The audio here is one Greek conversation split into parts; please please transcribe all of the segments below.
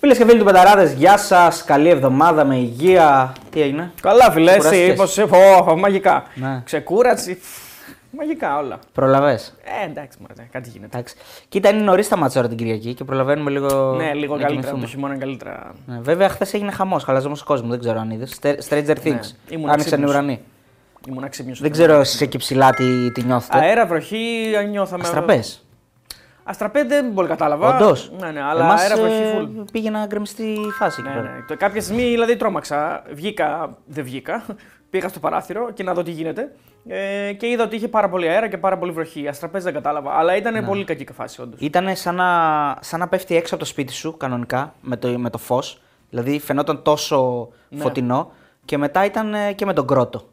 Φίλες και φίλοι του Πενταράδες, γεια σας. Καλή εβδομάδα με υγεία. Τι έγινε; Καλά, φιλέ, εσύ Κουράστηκες; είπες. Ω, μαγικά. Ναι. Ξεκούραση. φφ, Μαγικά όλα. Προλαβέ. Ε, εντάξει, μωρέ, κάτι γίνεται. Εντάξει. Κοίτα, είναι νωρίς τα μάτσα ώρα την Κυριακή και προλαβαίνουμε λίγο. Ναι, λίγο να καλύτερα. κοιμηθούμε. Το χειμώνα είναι καλύτερα. Ναι, βέβαια, χθες έγινε χαμός. Χαλαζόμο κόσμο, δεν ξέρω αν είδες. Stranger Things. Ναι, ήμουν Άνοιξαν οι ξύπνιος. ουρανοί. Ήμουν ξύπνιος. Δεν ξέρω εσεί εκεί ψηλά τι, τι νιώθετε. Αέρα, βροχή, νιώθαμε. Αστραπές. Αστραπέ δεν πολύ κατάλαβα. Όντως. Ναι, ναι, αλλά αέρα, βροχή, φουλ. Πήγε να γκρεμιστεί η φάση εκεί Ναι, πέρα. ναι. Το- Κάποια στιγμή δηλαδή τρόμαξα. Βγήκα, δεν βγήκα. Πήγα στο παράθυρο και να δω τι γίνεται. Ε, και είδα ότι είχε πάρα πολύ αέρα και πάρα πολύ βροχή. Αστραπέ δεν κατάλαβα. Αλλά ήταν Ναι. πολύ κακή φάση, όντως. Ήταν σαν να, σαν να πέφτει έξω από το σπίτι σου κανονικά με το, με το φως. Δηλαδή φαινόταν τόσο Ναι. φωτεινό και μετά ήταν ε, και με τον κρότο.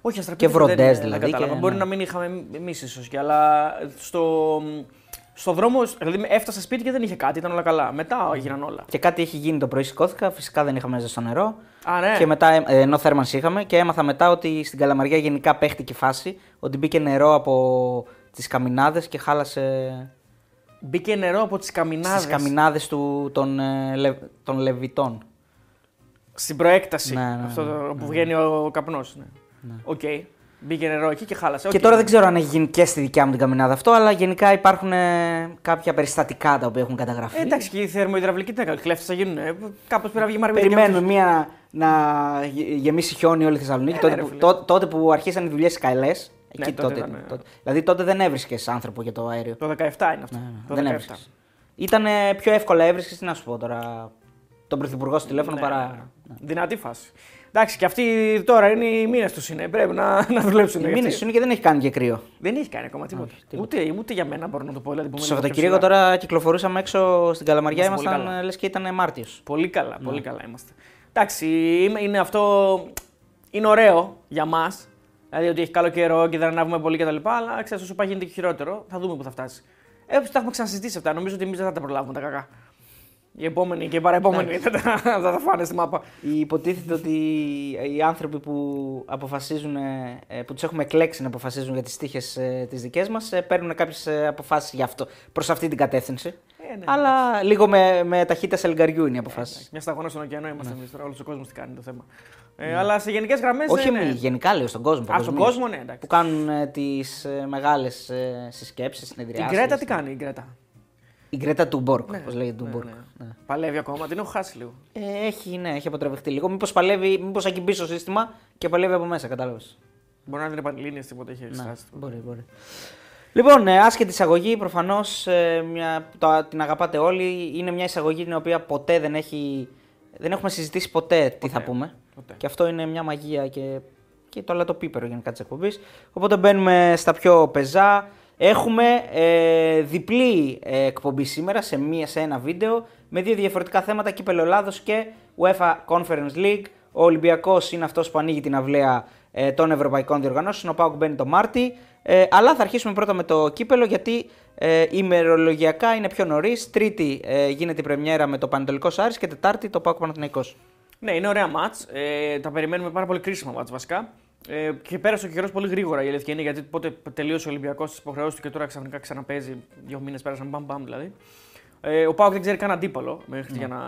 Όχι, αστραπέ Και δεν- βροντές δεν- δεν δηλαδή κατάλαβα. και- Μπορεί ναι. να μην είχαμε εμείς ίσως και, αλλά στο, στο δρόμο. Δηλαδή έφτασα σπίτι και δεν είχε κάτι, ήταν όλα καλά. Μετά έγιναν όλα. Και κάτι έχει γίνει το πρωί, σηκώθηκα. Φυσικά δεν είχαμε ζεστό νερό. Α, ναι. Και μετά, ε, ενώ θέρμανση είχαμε, και έμαθα μετά ότι στην Καλαμαριά γενικά παίχτηκε η φάση. Ότι μπήκε νερό από τις καμινάδες και χάλασε Μπήκε νερό από τις καμινάδες. στις καμινάδες των, ε, λε- των Λεβιτών. Στην προέκταση. Ναι, ναι, αυτό το- ναι, που βγαίνει ο καπνός. Ναι. Οκ. Μπήκε νερό εκεί και χάλασε. Και Οκ. τώρα δεν ξέρω αν έχει γίνει και στη δικιά μου την καμινάδα αυτό, αλλά γενικά υπάρχουν ε, κάποια περιστατικά τα οποία έχουν καταγραφεί. Ε, εντάξει, και οι θερμοϋδραυλικοί τι έκανε. Κλέφτες θα γίνουν. Κάπως πρέπει να βγει μαρμίδα. Περιμένουμε μία να γε- γεμίσει χιόνι όλη η Θεσσαλονίκη. Ε, τότε, ναι, ρε που, φίλε. τό- τότε που αρχίσαν οι δουλειές στις Καηλέ. Ναι, Εκεί τότε τότε, ήταν, ε. τότε. Δηλαδή τότε δεν έβρισκες άνθρωπο για το αέριο. Το 17 είναι αυτό. Ναι, ναι, Το δεν 17. έβρισκες. Ήταν πιο εύκολα έβρισκες, τι να σου πω τώρα. Τον πρωθυπουργό στο τηλέφωνο Ναι, παρά. ναι. Δυνατή φάση. Εντάξει, και αυτοί τώρα είναι οι μήνες τους είναι. Πρέπει να, να δουλέψουν. Οι γιατί- μήνες είναι και δεν έχει κάνει και κρύο. Δεν έχει κάνει ακόμα τίποτα. ούτε, ούτε για μένα μπορώ να το πω. Δηλαδή, που Το μένω Σαββατοκύριακο πιο ψηλά. τώρα κυκλοφορούσαμε έξω στην Καλαμαριά, Είμαστε πολύ ήμασταν καλά. λες και ήταν Μάρτιος. Πολύ καλά, πολύ Ναι. καλά είμαστε. Εντάξει, είμαι- είναι αυτό. Είναι ωραίο για μας. Δηλαδή ότι έχει καλό καιρό και δεν ανάβουμε πολύ κτλ. Αλλά ξέρεις, όσο πάει γίνεται και χειρότερο, θα δούμε που θα φτάσει. Ε, τα έχουμε ξανασυζητήσει αυτά. Νομίζω ότι εμείς δεν θα τα προλάβουμε τα κακά. Οι επόμενοι και οι παραεπόμενοι θα, τα- θα τα φάνε στη μάπα. Υποτίθεται ότι οι άνθρωποι που αποφασίζουν, ε, που τους έχουμε εκλέξει να αποφασίζουν για τις τύχες ε, τις δικές μας, ε, παίρνουν κάποιες ε, αποφάσεις για αυτό, προς αυτή την κατεύθυνση. Ε, ναι. Αλλά λίγο με, με ταχύτητα σελγκαριού είναι οι αποφάσεις. Μια σταγόνα στον ωκεανό είμαστε εμείς τώρα. Όλος ο κόσμος τι κάνει το θέμα. Ε, αλλά σε γενικές γραμμές. Όχι ναι. εμείς, γενικά λέω στον κόσμο. Α, στον παγκοσμίως, κόσμο, ναι, εντάξει. Που κάνουν ε, τις ε, μεγάλες ε, συσκέψεις, Η συνεδριάσεις. Γκρέτα τι κάνει, η Γκρέτα; Η Γκρέτα του Μπόρκ, Ναι, όπως λέγεται του ναι, Μπόρκ. ναι. Ναι. Παλεύει ακόμα, την έχω χάσει λίγο. Ε, έχει, ναι, έχει αποτραβηχτεί λίγο. Μήπως παλεύει, μήπως ακυμπήσει το σύστημα και παλεύει από μέσα, κατάλαβες. Μπορεί να είναι πανελλήνιες τίποτα έχει Ναι, στάσει. μπορεί, μπορεί. Λοιπόν, ε, άσχετη εισαγωγή, προφανώς την αγαπάτε όλοι. Είναι μια εισαγωγή την οποία ποτέ δεν έχει. Δεν έχουμε συζητήσει ποτέ τι θα πούμε. Ποτέ. Και αυτό είναι μια μαγεία και, και το λατοπίπερο γενικά της εκπομπής. Οπότε μπαίνουμε στα πιο πεζά. Έχουμε ε, διπλή ε, εκπομπή σήμερα σε, μία, σε ένα βίντεο με δύο διαφορετικά θέματα, κύπελο Ελλάδος και UEFA Conference League. Ο Ολυμπιακός είναι αυτός που ανοίγει την αυλαία ε, των ευρωπαϊκών διοργανώσεων, ο Πάουκ μπαίνει το Μάρτι. Ε, αλλά θα αρχίσουμε πρώτα με το κύπελο γιατί ε, ημερολογιακά είναι πιο νωρίς. Τρίτη ε, γίνεται η πρεμιέρα με το Πανετολικό Άρης και Τετάρτη το Πάουκ Παναθηναϊκός. Ναι, είναι ωραία μάτς. Ε, τα περιμένουμε πάρα πολύ κρίσιμα μάτς βασικά. Ε, και πέρασε ο καιρός πολύ γρήγορα η αλήθεια είναι γιατί πότε τελείωσε ο Ολυμπιακός τις υποχρεώσεις του και τώρα ξαφνικά ξαναπέζει. Δύο μήνες πέρασαν μπαμ μπαμ δηλαδή. Ε, ο Πάουκ δεν ξέρει καν αντίπαλο μέχρι για να.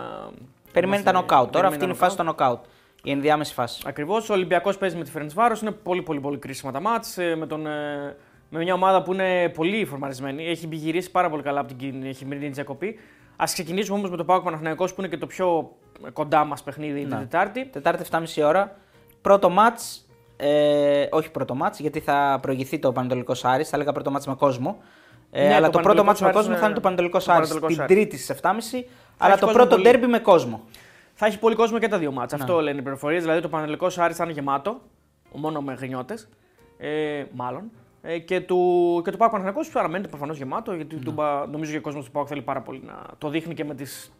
Περιμένει τα νοκάουτ. Τώρα αυτή είναι η φάση των νοκάουτ. Η ενδιάμεση φάση. Ακριβώς. Ο Ολυμπιακός παίζει με τη Φερεντσβάρο. Είναι πολύ, πολύ, πολύ κρίσιμα τα μάτς. Με, τον, ε, με μια ομάδα που είναι πολύ φορμαρισμένη. Έχει γυρίσει πάρα πολύ καλά από την χειμερινή διακοπή. Α ξεκινήσουμε όμως με το Πάουκ Παναθηναϊκός που είναι και το πιο κοντά μας παιχνίδι την Ναι. Τετάρτη. Τετάρτη 7.30 ώρα. Πρώτο μάτς. Ε, όχι πρώτο μάτς, γιατί θα προηγηθεί το Πανετολικό Άρης. Θα έλεγα πρώτο μάτς με κόσμο. Ε, Ναι, αλλά το το, πρώτο μάτς Πανετολικός με Άρης κόσμο είναι- θα είναι το Πανετολικό το Άρης Πανετολικός την Άρης. Τρίτη στις 7.30. Αλλά έχει το κόσμο πρώτο πολύ. ντέρμπι με κόσμο. Θα έχει πολύ κόσμο και τα δύο μάτσα. Ναι. Αυτό λένε οι πληροφορίες. Δηλαδή το Πανελικό Άρης θα είναι γεμάτο. Μόνο με γρινιώτες. Ε, μάλλον. Ε, και, του, και το Πάοκ Παναθηναϊκός παραμένει προφανώς γεμάτο. Γιατί Ναι. του Μπα- νομίζω και ο κόσμος του Πάοκ θέλει πάρα πολύ να το δείχνει και με, τις,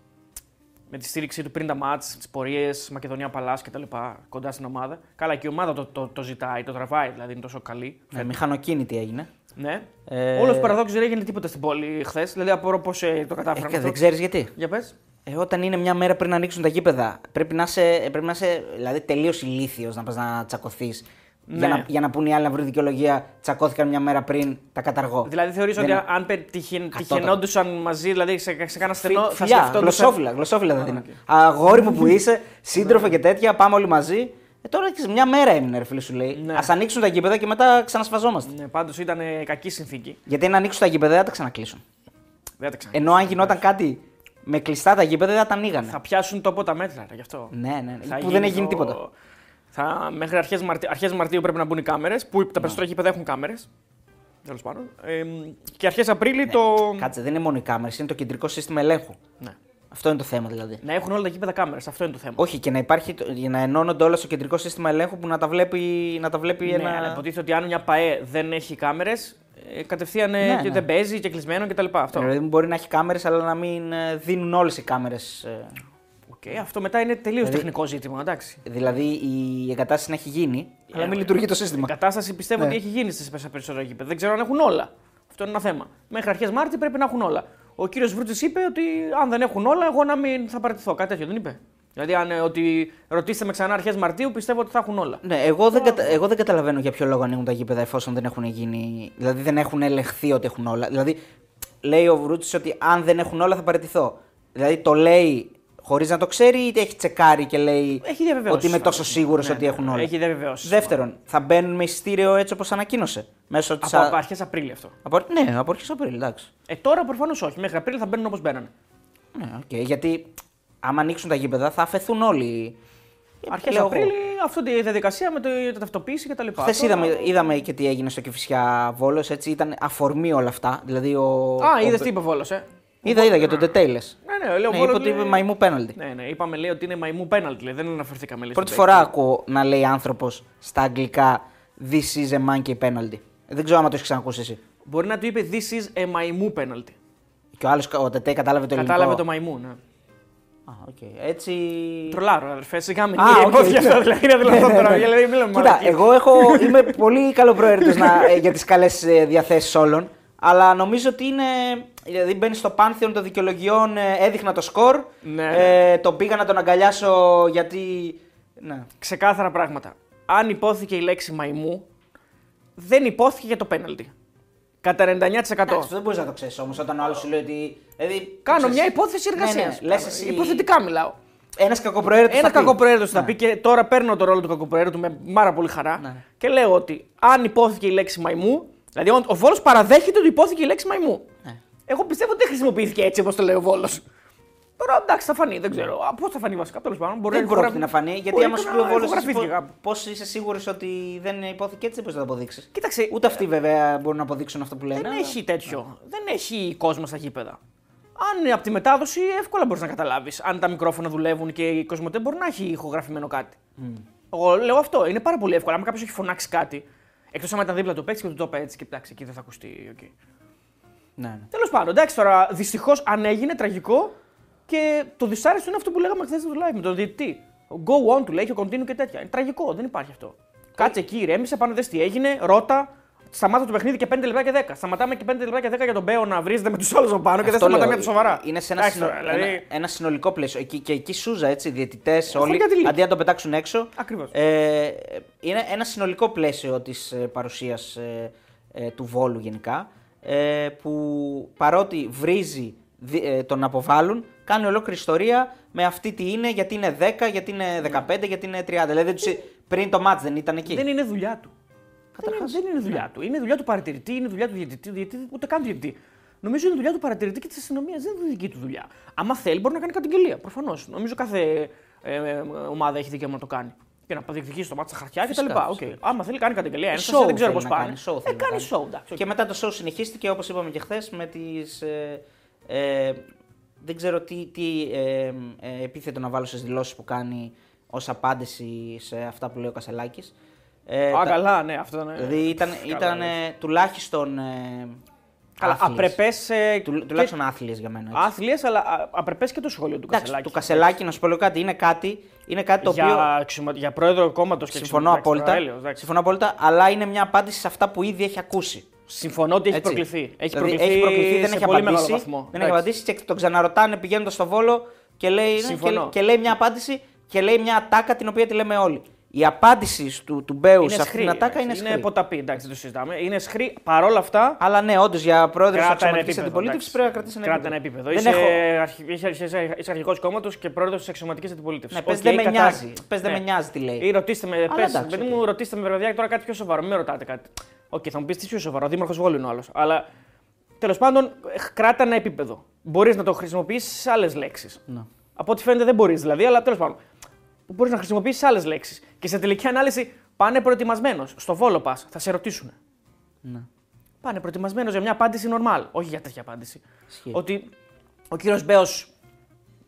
με τη στήριξή του πριν τα μάτς, τις πορείες, Μακεδονία Παλάς κτλ. κοντά στην ομάδα. Καλά, και η ομάδα το, το, το ζητάει, το τραβάει, δηλαδή είναι τόσο καλή. Ε, μηχανοκίνητη έγινε. Ναι. Ε, Όλος παραδόξως δεν έγινε τίποτα στην πόλη χθες. Δηλαδή απορώ πώς ε, το Ε, κατάφεραν. και αυτό. δεν ξέρεις γιατί. Για πες. Ε, όταν είναι μια μέρα πριν ανοίξουν τα γήπεδα, πρέπει να είσαι, πρέπει να είσαι δηλαδή, τελείως ηλίθιος να πας να τσακωθείς Για, Ναι. να, για να πούνε οι άλλοι να βρουν δικαιολογία, τσακώθηκαν μια μέρα πριν, τα καταργώ. Δηλαδή θεωρείς Δεν ότι είναι- αν πετυχε- Κατώτατο. τυχαινόντουσαν μαζί, δηλαδή σε, σε κάνα στενό, Φι- θα Φιλιά, σκεφτόντουσαν. γλωσσόφυλλα, γλωσσόφυλλα θα δίνω. Αγόρι μου που είσαι, σύντροφε και τέτοια, πάμε όλοι μαζί. Ε, τώρα ξέρεις, μια μέρα έμεινε, ρε φίλε σου λέει. Ναι. Α ανοίξουν τα γήπεδα και μετά ξανασφαζόμαστε. Ναι, πάντως ήταν ε, κακή συνθήκη. Γιατί να ανοίξουν τα γήπεδα δεν θα τα ξανακλείσουν. Δεν τα ξανα- Ενώ αν γινόταν κάτι με κλειστά τα γήπεδα δεν θα τα ανοίγανε. Θα πιάσουν τόπο τα μέτρα γι' αυτό. Ναι, ναι, ναι. Θα Που δεν έχει γίνει το- τίποτα. Θα, μέχρι αρχές, Μαρτι... αρχές Μαρτίου πρέπει να μπουν οι κάμερες, που Ναι. τα περισσότερα γήπεδα έχουν κάμερες. Τέλος πάντων. Ε, και αρχές Απρίλη το. Κάτσε, δεν είναι μόνο οι κάμερες, είναι το κεντρικό σύστημα ελέγχου. Ναι. Αυτό είναι το θέμα δηλαδή. Να έχουν όλα τα γήπεδα κάμερες. Αυτό είναι το θέμα. Όχι, και να υπάρχει, το- για να ενώνονται όλα στο κεντρικό σύστημα ελέγχου που να τα βλέπει, να τα βλέπει Ναι, ένα. αλλά υποτίθεται ότι αν μια ΠΑΕ δεν έχει κάμερες, κατευθείαν ε, Ναι, και ναι. δεν παίζει και κλεισμένο κτλ. Αυτό. Δηλαδή μπορεί να έχει κάμερες, αλλά να μην ε, δίνουν όλες οι κάμερες. Οκ, αυτό μετά είναι τελείως Δηλαδή- τεχνικό ζήτημα. Εντάξει. Δηλαδή η εγκατάσταση να έχει γίνει, αλλά μην λειτουργεί το Η σύστημα. κατάσταση πιστεύω Ναι. ότι έχει γίνει στι περισσότερα γήπεδα. Δεν ξέρω αν έχουν όλα. Αυτό είναι ένα θέμα. Μέχρι αρχές Μάρτη πρέπει να έχουν όλα. Ο κύριος Βρούτση είπε ότι αν δεν έχουν όλα, εγώ να μην θα παραιτηθώ. Κάτι τέτοιο δεν είπε. Δηλαδή, αν ε, ότι ρωτήστε με ξανά αρχές Μαρτίου, πιστεύω ότι θα έχουν όλα. Ναι, εγώ δεν, κατα... εγώ δεν καταλαβαίνω για ποιο λόγο ανοίγουν τα γήπεδα εφόσον δεν έχουν γίνει. Δηλαδή δεν έχουν ελεγχθεί ότι έχουν όλα. Δηλαδή λέει ο Βρούτση ότι αν δεν έχουν όλα θα παραιτηθώ. Δηλαδή το λέει χωρίς να το ξέρει, είτε έχει τσεκάρει και λέει Έχει διαβεβαιώσει. ότι είμαι τόσο σίγουρος ότι έχουν όλα. Έχει διαβεβαιώσει. Δεύτερον, θα μπαίνουν με εισιτήριο έτσι όπως ανακοίνωσε. Μέσω της Από α- αρχές Απρίλη αυτό. Από... Ναι, από αρχές Απρίλη, εντάξει. Ε, τώρα προφανώς όχι. Μέχρι Απρίλη θα μπαίνουν όπως μπαίνανε. Ναι, οκ, γιατί άμα ανοίξουν τα γήπεδα θα αφαιθούν όλοι. Αρχές Λέω εγώ. Απρίλη, αυτή τη διαδικασία με το, τη ταυτοποίηση κτλ. Χθες είδαμε, είδαμε και τι έγινε στο Κεφισιά Βόλος, έτσι ήταν αφορμή όλα αυτά. Δηλαδή ο. Α, ο- είδες τι είπε ο Βόλος, ε; Είδα, είδα για τον Τετέ, λες. Ναι, ναι, λέω Ναι, Βόλος είπε ότι λέει- είπε μαϊμού πέναλτι. Ναι, ναι, είπαμε λέει ότι είναι μαϊμού πέναλτι. λέει, Δεν αναφερθήκαμε λέει, Πρώτη στον φορά παίκτη. ακούω να λέει άνθρωπος στα αγγλικά This is a monkey penalty. Δεν ξέρω αν το έχεις ξανακούσει εσύ. Μπορεί να του είπε This is a μαϊμού penalty. Και ο άλλος, ο Τετέ, κατάλαβε το ελληνικό. Κατάλαβε το μαϊμού, ναι. Α, οκ. Έτσι. Τρολάρω, αδερφέ. Σιγά μην Α, είναι οκ, ειπώθηκε ναι. αυτό. Δηλαδή είναι δυνατόν Ναι, τώρα. ναι. Δηλαδή, μην λέμε Κοίτα, μαλακίες. εγώ έχω, είμαι πολύ καλοπροαίρετος για τις καλές διαθέσεις όλων. Αλλά νομίζω ότι είναι. Δηλαδή μπαίνει στο πάνθεον των δικαιολογιών, ε, έδειχνα το σκορ. Ναι, ε, τον πήγα να τον αγκαλιάσω γιατί. Ναι. Ξεκάθαρα πράγματα. Αν υπόθηκε η λέξη μαϊμού, δεν υπόθηκε για το πέναλτι. Κατά 99%. Εντάξει, δεν μπορείς να το ξέρεις όμως όταν ο άλλος σου λέει ότι. Δηλαδή, Κάνω ξέρεις, μια υπόθεση ναι, εργασίας. ναι, λες εσύ- Υποθετικά μιλάω. Ένας κακοπροαίρετος. Ένα κακοπροαίρετος θα πει και τώρα παίρνω το ρόλο του κακοπροαίρετου με πάρα πολύ χαρά Ναι. και λέω ότι αν υπόθηκε η λέξη μαϊμού, δηλαδή ο, ο Βόλος παραδέχεται ότι υπόθηκε η λέξη μαϊμού. Ναι. Εγώ πιστεύω ότι δεν χρησιμοποιήθηκε έτσι όπως το λέει ο Βόλος. Τώρα εντάξει, θα φανεί, δεν ξέρω. Πώς θα φανεί βασικά, τέλος πάντων. Μπορεί Δεν να υπογραφεί- πρόκειται να φανεί, γιατί μπορεί άμα και σου να πει ο Βόλος. υπογραφήθηκε κάπου. Πώς είσαι σίγουρος ότι δεν υπόθηκε έτσι, πώς θα το αποδείξεις; Κοίταξε, Ούτε αυτοί βέβαια μπορούν να αποδείξουν αυτό που λένε. δεν αλλά- έχει τέτοιο. Δεν έχει κόσμο στα γήπεδα. Αν είναι από τη μετάδοση, εύκολα μπορείς να καταλάβεις. Αν τα μικρόφωνα δουλεύουν και η Κοσμοτέ μπορεί να έχει ηχογραφημένο κάτι. Εγώ λέω αυτό. Είναι πάρα πολύ εύκολο. Αν κάποιος έχει φωνάξει κάτι, εκτός αν ήταν δίπλα το παίξει και του το είπε έτσι και εντάξει, εκεί δεν θα ακουστεί. Okay. Ναι, ναι. Τέλος πάντων, εντάξει τώρα, δυστυχώς αν έγινε τραγικό και το δυσάρεστο είναι αυτό που λέγαμε χθες στο live με τον διαιτητή. Go on του λέει και continue και τέτοια. Είναι τραγικό, δεν υπάρχει αυτό. Κάτσε εκεί, ηρέμησε, πάνω δες τι έγινε, ρώτα. Σταμάτα το παιχνίδι και 5 λεπτά και 10. Σταματάμε και 5 λεπτά και 10 για τον Μπέο να βρίζεται με τους άλλους από πάνω και δεν Αυτό σταματάμε λέω, για το σοβαρά. Είναι σε ένα, Εντάξει συνο- τώρα, δηλαδή- ένα, ένα συνολικό πλαίσιο. Εκεί, και εκεί σούζα, έτσι, διαιτητές όλοι, χωριά τη λύση. αντί να το πετάξουν έξω. Ακριβώς. Ε, είναι ένα συνολικό πλαίσιο της παρουσίας ε, ε, του Βόλου γενικά. Ε, που παρότι βρίζει δι- ε, τον αποβάλλουν, κάνει ολόκληρη ιστορία με αυτή τι είναι, γιατί είναι 10, γιατί είναι 15, γιατί είναι 30. Δηλαδή δεν τους- πριν το μάτς δεν ήταν εκεί. Δεν είναι δουλειά του. Δεν είναι, Καταρχάς, δεν είναι δουλειά του. Είναι δουλειά του παρατηρητή, είναι δουλειά του διαιτητή, του διαιτητή ούτε καν του διαιτητή. Νομίζω είναι δουλειά του παρατηρητή και της αστυνομίας. Δεν είναι δική του δουλειά. Άμα θέλει, μπορεί να κάνει καταγγελία. Προφανώς. Νομίζω κάθε ε, ε, ομάδα έχει δικαίωμα να το κάνει. Και να διεκδικήσει το μάτι στα χαρτιά κτλ. Φυσικά, Okay. φυσικά. Άμα θέλει, κάνει καταγγελία. Ένσταση, Show δεν ξέρω θέλει πώς να πάνε. κάνει, show ε, θέλει να κάνει κάνει. show, εντάξει. Και μετά το show συνεχίστηκε όπως είπαμε και χθες με τις... Ε, ε, δεν ξέρω τι, τι ε, ε, επίθετο να βάλω στις δηλώσεις που κάνει ως απάντηση σε αυτά που λέει ο Κασελάκης. Ε, Α, τα- καλά, ναι, αυτό είναι. Δηλαδή ήταν, Καλά, ήταν ναι. ε, τουλάχιστον ε, Καλά, άθλιες. απρεπές. Ε, Του, τουλάχιστον άθλιες για μένα. έτσι. Άθλιες, αλλά απρεπές και το σχόλιο του Εντάξει, Κασελάκη. του Κασελάκη, να σου πω λίγο κάτι, είναι κάτι, είναι κάτι το οποίο... για, αξιωμα- για πρόεδρο κόμματος και Συμφωνώ αξιωμα- απόλυτα. εντάξει, έλεος, εντάξει. συμφωνώ απόλυτα, αλλά είναι μια απάντηση σε αυτά που ήδη έχει ακούσει. Συμφωνώ ότι έχει Έτσι. προκληθεί. Έχει Δηλαδή, προκληθεί, έχει προκληθεί, δεν σε έχει πολύ μεγάλο απαντήσει. βαθμό. Δεν έχει Εντάξει. απαντήσει και τον ξαναρωτάνε πηγαίνοντας στο Βόλο και λέει, ναι, Συμφωνώ. και, και λέει μια απάντηση και λέει μια ατάκα την οποία τη λέμε όλοι. Η απάντηση του, του Μπέου Είναι σε αυτή την αισχρή, ατάκα είναι Είναι αισχρή. ποταπή, εντάξει, δεν το συζητάμε. Είναι αισχρή. Παρόλα αυτά, Αλλά ναι, όντως για πρόεδρο της Κράτα ένα αξιωματικής επίπεδο, αντιπολίτευσης εντάξει. πρέπει να κρατήσει ένα κράτα επίπεδο. ένα επίπεδο. Δεν Είσαι, έχω... αρχι... είσαι, είσαι, είσαι αρχηγός κόμματος και πρόεδρος της αξιωματικής αντιπολίτευσης. Ναι, πες δεν με νοιάζει. Πες δεν με νοιάζει τι λέει. Ή ρωτήστε με, πες, εντάξει, παιδί οκ. μου, ρωτήστε με παιδιά τώρα κάτι πιο σοβαρό. Μην με ρωτάτε κάτι. Οκ, θα μου πεις τι πιο σοβαρός. Δήμαρχος Βόλου είναι ο άλλος. Αλλά τέλος πάντων, ε, κράτα ένα επίπεδο. Μπορείς να το χρησιμοποιήσεις σε άλλες λέξεις. Ναι. Από ό,τι φαίνεται δεν μπορείς δηλαδή, αλλά τέλος πάντων. Μπορείς να χρησιμοποιήσεις άλλες λέξεις. Και σε τελική ανάλυση πάνε προετοιμασμένος. Στο Βόλο πας, θα σε ρωτήσουν. Ναι. Πάνε προετοιμασμένος για μια απάντηση normal. Όχι για τέτοια απάντηση. Ισχύει. Ότι ο κύριος Μπέος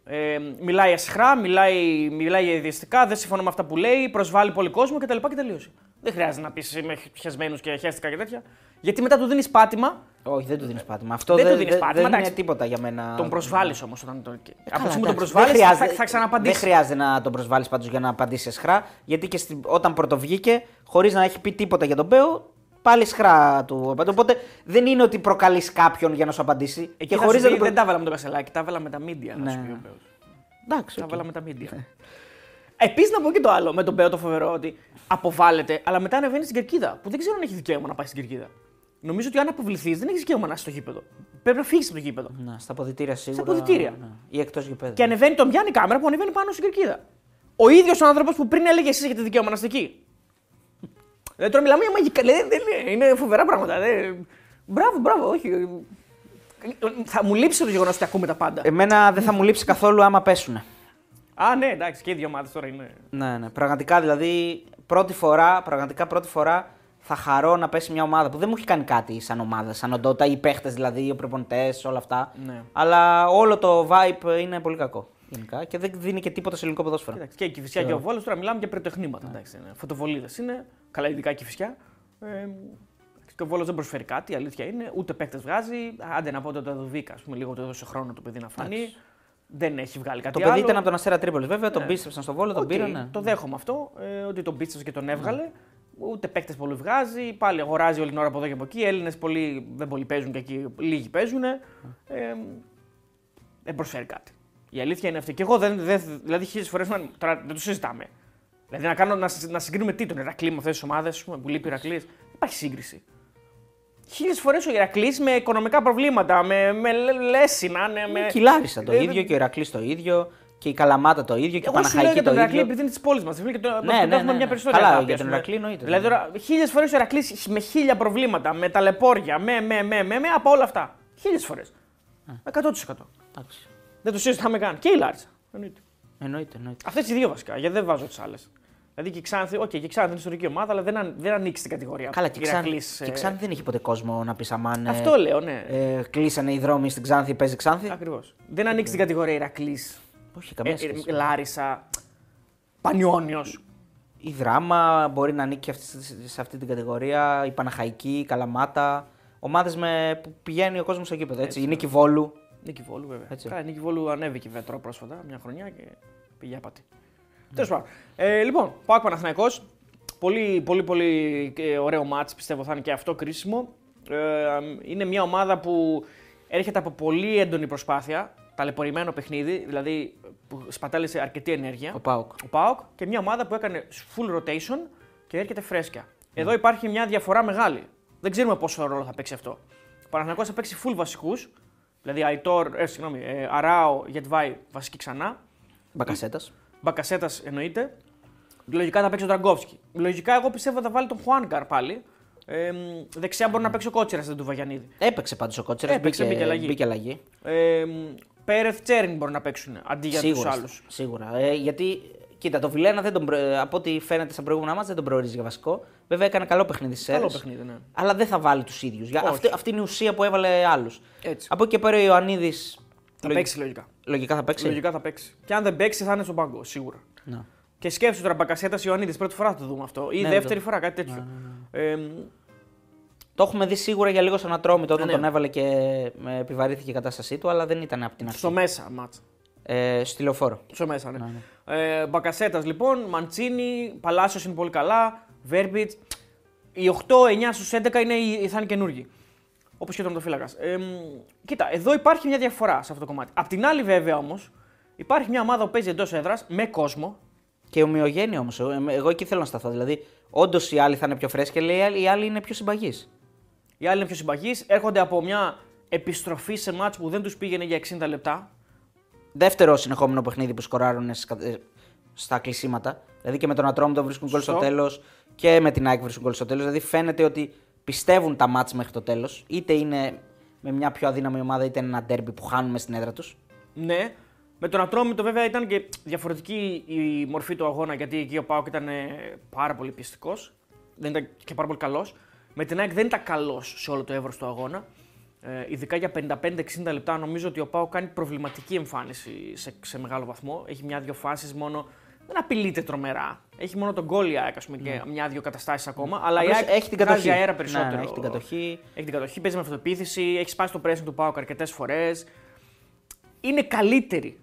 ε, μιλάει αισχρά, μιλάει, μιλάει αηδιαστικά, δεν συμφωνώ με αυτά που λέει, προσβάλλει πολύ κόσμο κτλ. Και τελείωσε. Δεν χρειάζεται να πεις είμαι χεσμένου και χέστηκα και τέτοια. Γιατί μετά του δίνεις πάτημα, Όχι, δεν του δίνεις πάτημα. Αυτό Δεν δεν, του δίνεις δεν- πάτημα, δεν είναι εντάξει. τίποτα για μένα. τον προσβάλλεις όμως. Όταν τον... Ε, από καλά, τη στιγμή που τον εντάξει, προσβάλλεις, δεν θα, χρειάζεται- θα ξαναπαντήσεις. Δεν χρειάζεται να τον προσβάλλεις πάντως για να απαντήσεις αισχρά, γιατί και στην- όταν πρωτοβγήκε, χωρίς να έχει πει τίποτα για τον Μπέο, πάλι αισχρά του απαντά. Οπότε δεν είναι ότι προκαλείς κάποιον για να σου απαντήσει. Εκεί και θα χωρίς σου να πει, τον. δεν τα έβαλα με το Κασσελάκη, τα έβαλα με τα media. Θα Ναι. σου πει ο Μπέος. Εντάξει, Τα οκ. έβαλα με τα media. Επίσης να πω και το άλλο με τον Μπέο το φοβερό ότι αποβάλλεται, αλλά μετά ανεβαίνει στην κερκίδα. Που δεν ξέρω αν έχει δικαίωμα να πάει στην κερκίδα. Νομίζω ότι αν αποβληθείς δεν έχεις δικαίωμα να είσαι στο γήπεδο. Πρέπει να φύγεις από το γήπεδο. Ναι, στα αποδητήρια σίγουρα. αποδυτήρια. Ναι. Ή εκτός γηπέδου. Και ανεβαίνει, τον πιάνει η κάμερα που ανεβαίνει πάνω στην κερκίδα. Ο ίδιος ο άνθρωπος που πριν έλεγε εσείς έχετε δικαίωμα να είστε εκεί. Δηλαδή τώρα μιλάμε για μαγικά. Δηλαδή, δεν είναι, είναι φοβερά πράγματα. Δεν... Μπράβο, μπράβο, όχι. Θα μου λείψει το γεγονός ότι ακούμε τα πάντα. Εμένα δεν θα μου λείψει καθόλου άμα πέσουνε. Α, ναι, εντάξει, και οι δύο ομάδες τώρα είναι. Ναι, ναι. Πραγματικά δηλαδή πρώτη φορά, πραγματικά πρώτη φορά θα χαρώ να πέσει μια ομάδα που δεν μου έχει κάνει κάτι σαν ομάδα, σαν οντότητα, οι παίχτες δηλαδή, οι προπονητές, όλα αυτά. Ναι. Αλλά όλο το vibe είναι πολύ κακό γενικά και δεν δίνει και τίποτα σε ελληνικό ποδόσφαιρο. Κοίταξε, και η Κυφυσιά και ο Βόλος τώρα μιλάμε για πρωτοεχνήματα. Εντάξει, είναι. Φωτοβολίδες είναι. Καλά, ειδικά η Κυφυσιά. Ε, και ο Βόλος δεν προσφέρει κάτι, η αλήθεια είναι. Ούτε παίκτε βγάζει. Άντε να πω το Δοβίκα, ας πούμε, λίγο το έδωσε χρόνο το παιδί να φανεί. Δεν έχει βγάλει κάτι Το παιδί άλλο. ήταν από τον Αστέρα Τρίπολης, βέβαια, τον Ναι. πίστεψαν στο βόλο, τον Οκ, πήραν. ναι. Το δέχομαι αυτό, ε, ότι τον πίστεψε και τον έβγαλε. Ούτε παίκτες πολύ βγάζει. Πάλι αγοράζει όλη την ώρα από εδώ και από εκεί. Οι Έλληνες πολύ, δεν πολύ παίζουν και εκεί λίγοι παίζουν. Ε, δεν προσφέρει κάτι. Η αλήθεια είναι αυτή. Και εγώ δεν. δεν δηλαδή, χίλιες φορές τώρα δεν το συζητάμε. Δηλαδή, να, κάνω, να, συ- να συγκρίνουμε τι τον Ηρακλή με αυτέ τις ομάδες που λείπει ο Ηρακλή. Δεν υπάρχει σύγκριση. Χίλιες φορές ο Ηρακλής με οικονομικά προβλήματα, με, με λε- λέσινα. Ναι, με... Και η Λάρισα το Ε, ίδιο και ο Ηρακλής το ίδιο και η Καλαμάτα το ίδιο και η Εγώ σου λέω Παναχαϊκή για το τον Ηρακλή ίδιο. επειδή είναι της πόλης μας. Και το, Ναι, ναι, ναι, έχουμε ναι, μια ναι. περισσότερη Καλά, αγάπη, για ας τον πούμε. Ηρακλή εννοείται, Δηλαδή ναι. τώρα χίλιες φορές ο Ηρακλής με χίλια προβλήματα, με ταλαιπώρια, με, με, με, με, με από όλα αυτά. Χίλιες φορές. 100%. Εντάξει. Δεν το συζητάμε καν. Και η Λάρισα. Εννοείται. Εννοείται, εννοείται. Αυτές οι δύο βασικά, γιατί δεν βάζω τις άλλες. Δηλαδή και η Ξάνθη, οκ, και η Ξάνθη είναι ιστορική ομάδα, αλλά δεν, αν- δεν ανοίξει την κατηγορία. Καλά, και η Ξάνθη, Ηρακλής, και η ε, Ξάνθη δεν έχει ποτέ κόσμο να πει αμάν. ε, Αυτό λέω, ναι. ε, κλείσανε οι δρόμοι στην Ξάνθη, παίζει Ξάνθη. Ακριβώς. Δεν ανοίξει την κατηγορία Ηρακλής, Όχι, καμία ε, σχέση. ε, Λάρισα, Πανιόνιος. Η δράμα μπορεί να ανήκει αυτή- σε αυτή την κατηγορία. Η Παναχαϊκή, η Καλαμάτα. Ομάδες που πηγαίνει ο κόσμος στο γήπεδο. Έτσι. Η Νίκη Βόλου. Νίκη Βόλου, βέβαια. Έτσι. Καλά, η Νίκη Βόλου ανέβηκε βέβαια τώρα πρόσφατα, μια χρονιά και πήγε άπατη. Τέλος πάντων. Ε, λοιπόν, πάω Παναθηναϊκός. Πολύ, πολύ, πολύ ε, ωραίο μάτς, πιστεύω θα είναι και αυτό κρίσιμο. Ε, είναι μια ομάδα που έρχεται από πολύ έντονη προσπάθεια, ταλαιπωρημένο παιχνίδι, δηλαδή που σπατάλησε αρκετή ενέργεια. Ο Πάοκ. Ο Πάοκ και μια ομάδα που έκανε full rotation και έρχεται φρέσκια. Εδώ υπάρχει μια διαφορά μεγάλη. Δεν ξέρουμε πόσο ρόλο θα παίξει αυτό. Ο Παναθηναϊκός θα παίξει full βασικούς, δηλαδή Αϊτόρ, ε, συγγνώμη, ε, Αράο, Γετβάη, βασική ξανά. Μπακασέτας. Μπακασέτας εννοείται. Λογικά θα παίξει ο Τραγκόφσκι. Λογικά εγώ πιστεύω θα βάλει τον Χουάνκαρ πάλι. Ε, μ, δεξιά μπορεί να παίξει ο Κότσερα, δεν του Βαγιανίδη. Έπαιξε πάντως ο Κότσερα. Έπαιξε, Μπήκε, μπήκε αλλαγή. μπήκε αλλαγή. Ε, μ, Πέρεθ Τσέριν μπορεί να παίξουν αντί για τους Σίγουρα. άλλους. σίγουρα. Ε, γιατί, κοίτα, το Βιλένα δεν τον, προ- ε, από ό,τι φαίνεται στα προηγούμενα μάτια δεν τον προορίζει για βασικό. Βέβαια έκανε καλό παιχνίδι σε Καλό παιχνίδι, ναι. Αλλά δεν θα βάλει τους ίδιους. Όχι. Αυτή, αυτή είναι η ουσία που έβαλε άλλους. Έτσι. Από εκεί και πέρα ο Ιωαννίδης. Θα παίξει λογικά. Λογικά θα παίξει; Λογικά θα παίξει. Και αν δεν παίξει θα είναι στον πάγκο, σίγουρα. Ναι. Και σκέψου τώρα Μπακασέτα Ιωαννίδης, πρώτη φορά θα το δούμε αυτό. Ή Ναι, δεύτερη το- φορά, κάτι τέτοιο. Ε, μ, Το έχουμε δει σίγουρα για λίγο στον Ατρόμητο όταν Ναι, ναι. τον έβαλε και με επιβαρύθηκε η κατάστασή του, αλλά δεν ήταν από την αρχή. στο μέσα μάτσα. Ε, στη λεωφόρο. Στο μέσα, ναι. Ε, Μπακασέτας λοιπόν, Μαντσίνη, Παλάσιος είναι πολύ καλά, Βέρμπιτς. Οι 8-9 στους 11 είναι, οι- θα είναι καινούργοι. Όπως και ο τερματοφύλακας. Ε, μ, κοίτα, εδώ υπάρχει μια διαφορά σε αυτό το κομμάτι. Απ' την άλλη, βέβαια όμως, υπάρχει μια ομάδα που παίζει εντός έδρας με κόσμο. Και ομοιογένεια όμως. Εγώ εκεί θέλω να σταθώ. Δηλαδή, όντως οι άλλοι θα είναι πιο φρέσκοι, αλλά οι άλλοι είναι πιο συμπαγείς. Οι άλλοι είναι πιο συμπαγείς, έρχονται από μια επιστροφή σε μάτς που δεν τους πήγαινε για 60 λεπτά. Δεύτερο συνεχόμενο παιχνίδι που σκοράρουν στα κλεισίματα. Δηλαδή και με τον Ατρόμητο βρίσκουν γκολ στο τέλος και με την ΑΕΚ βρίσκουν γκολ στο τέλος. Δηλαδή φαίνεται ότι πιστεύουν τα μάτς μέχρι το τέλος. Είτε είναι με μια πιο αδύναμη ομάδα, είτε είναι ένα ντέρμπι που χάνουμε στην έδρα τους. Ναι. Με τον Ατρόμητο βέβαια ήταν και διαφορετική η μορφή του αγώνα γιατί εκεί ο Πάοκ ήταν πάρα πολύ πιστικό. Δεν ήταν και πάρα πολύ καλός. Με την ΑΕΚ δεν ήταν καλός σε όλο το εύρος του αγώνα. Ε, ειδικά για 55-60 λεπτά νομίζω ότι ο Πάο κάνει προβληματική εμφάνιση σε, σε μεγάλο βαθμό. Έχει μια-δυο φάσεις μόνο. Δεν απειλείται τρομερά. Έχει μόνο τον γκολ η ΑΕΚ πούμε, και ναι. μια-δυο καταστάσεις ακόμα. Αλλά η ΑΕΚ έχει την κατοχή. αέρα περισσότερο. Ναι, ναι, έχει την κατοχή. Έχει την κατοχή, παίζει με αυτοπεποίθηση, έχει σπάσει το πρέσβη του Πάου αρκετές φορές. Είναι καλύτερη.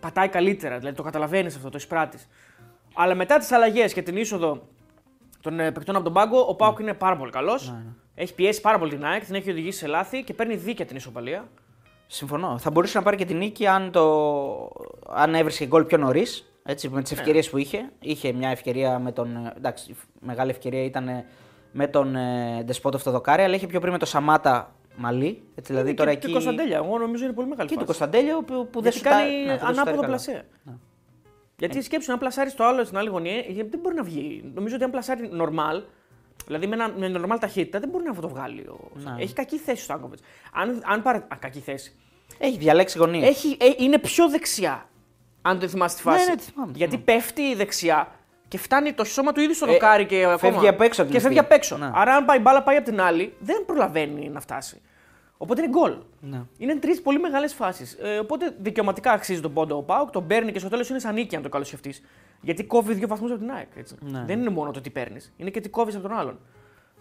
Πατάει καλύτερα, δηλαδή το καταλαβαίνεις αυτό, το εισπράττει. Αλλά μετά τις αλλαγές και την είσοδο των ε, παικτών από τον πάγκο, ο Πάουκ είναι πάρα πολύ καλός. Ναι, ναι. Έχει πιέσει πάρα πολύ την ΑΕΚ, την έχει οδηγήσει σε λάθη και παίρνει δίκαια την ισοπαλία. Συμφωνώ. Θα μπορούσε να πάρει και την νίκη αν, το... αν έβρισκε γκολ πιο νωρίς. Έτσι, με τις ευκαιρίες που είχε. Είχε μια ευκαιρία με τον. Ε, εντάξει, μεγάλη ευκαιρία ήταν με τον ε, Ντεσπότο Φτοδοκάρη, αλλά είχε πιο πριν με τον Σαμάτα Μαλή. Έτσι, δηλαδή, τώρα και εκεί... Κωνσταντέλια, εγώ νομίζω είναι πολύ μεγάλη Και τον Κωνσταντέλια που, που δεν σου κάνει ναι, ανάποδο πλασέ. Ναι. Γιατί ε. σκέψου να πλασάρεις το άλλο στην άλλη γωνία, δεν μπορεί να βγει. Νομίζω ότι αν πλασάρει normal, Δηλαδή με, ένα, με normal ταχύτητα δεν μπορεί να το βγάλει. Ο... Ναι. Έχει κακή θέση ο Στάνκοβιτς. Αν, αν πάρει. Α, κακή θέση. Έχει διαλέξει γωνία. Έχει, ε, είναι πιο δεξιά. Αν το θυμάσαι τη φάση. Ναι, ναι, θυμάμαι, Γιατί πέφτει δεξιά και φτάνει το σώμα του ήδη στο ε, δοκάρι και ακόμα. Φεύγει απ' έξω. Και φεύγει απ' έξω. Ναι. Άρα, αν πάει μπάλα πάει από την άλλη, δεν προλαβαίνει να φτάσει. Οπότε είναι γκολ. Ναι. Είναι τρεις πολύ μεγάλες φάσεις. Ε, οπότε δικαιωματικά αξίζει τον πόντο ο Πάουκ, τον παίρνει και στο τέλος είναι σαν νίκη αν το καλοσχευτεί. Γιατί κόβει δύο βαθμούς από την ΑΕΚ. Ναι. Δεν είναι μόνο το τι παίρνεις, είναι και τι κόβεις από τον άλλον.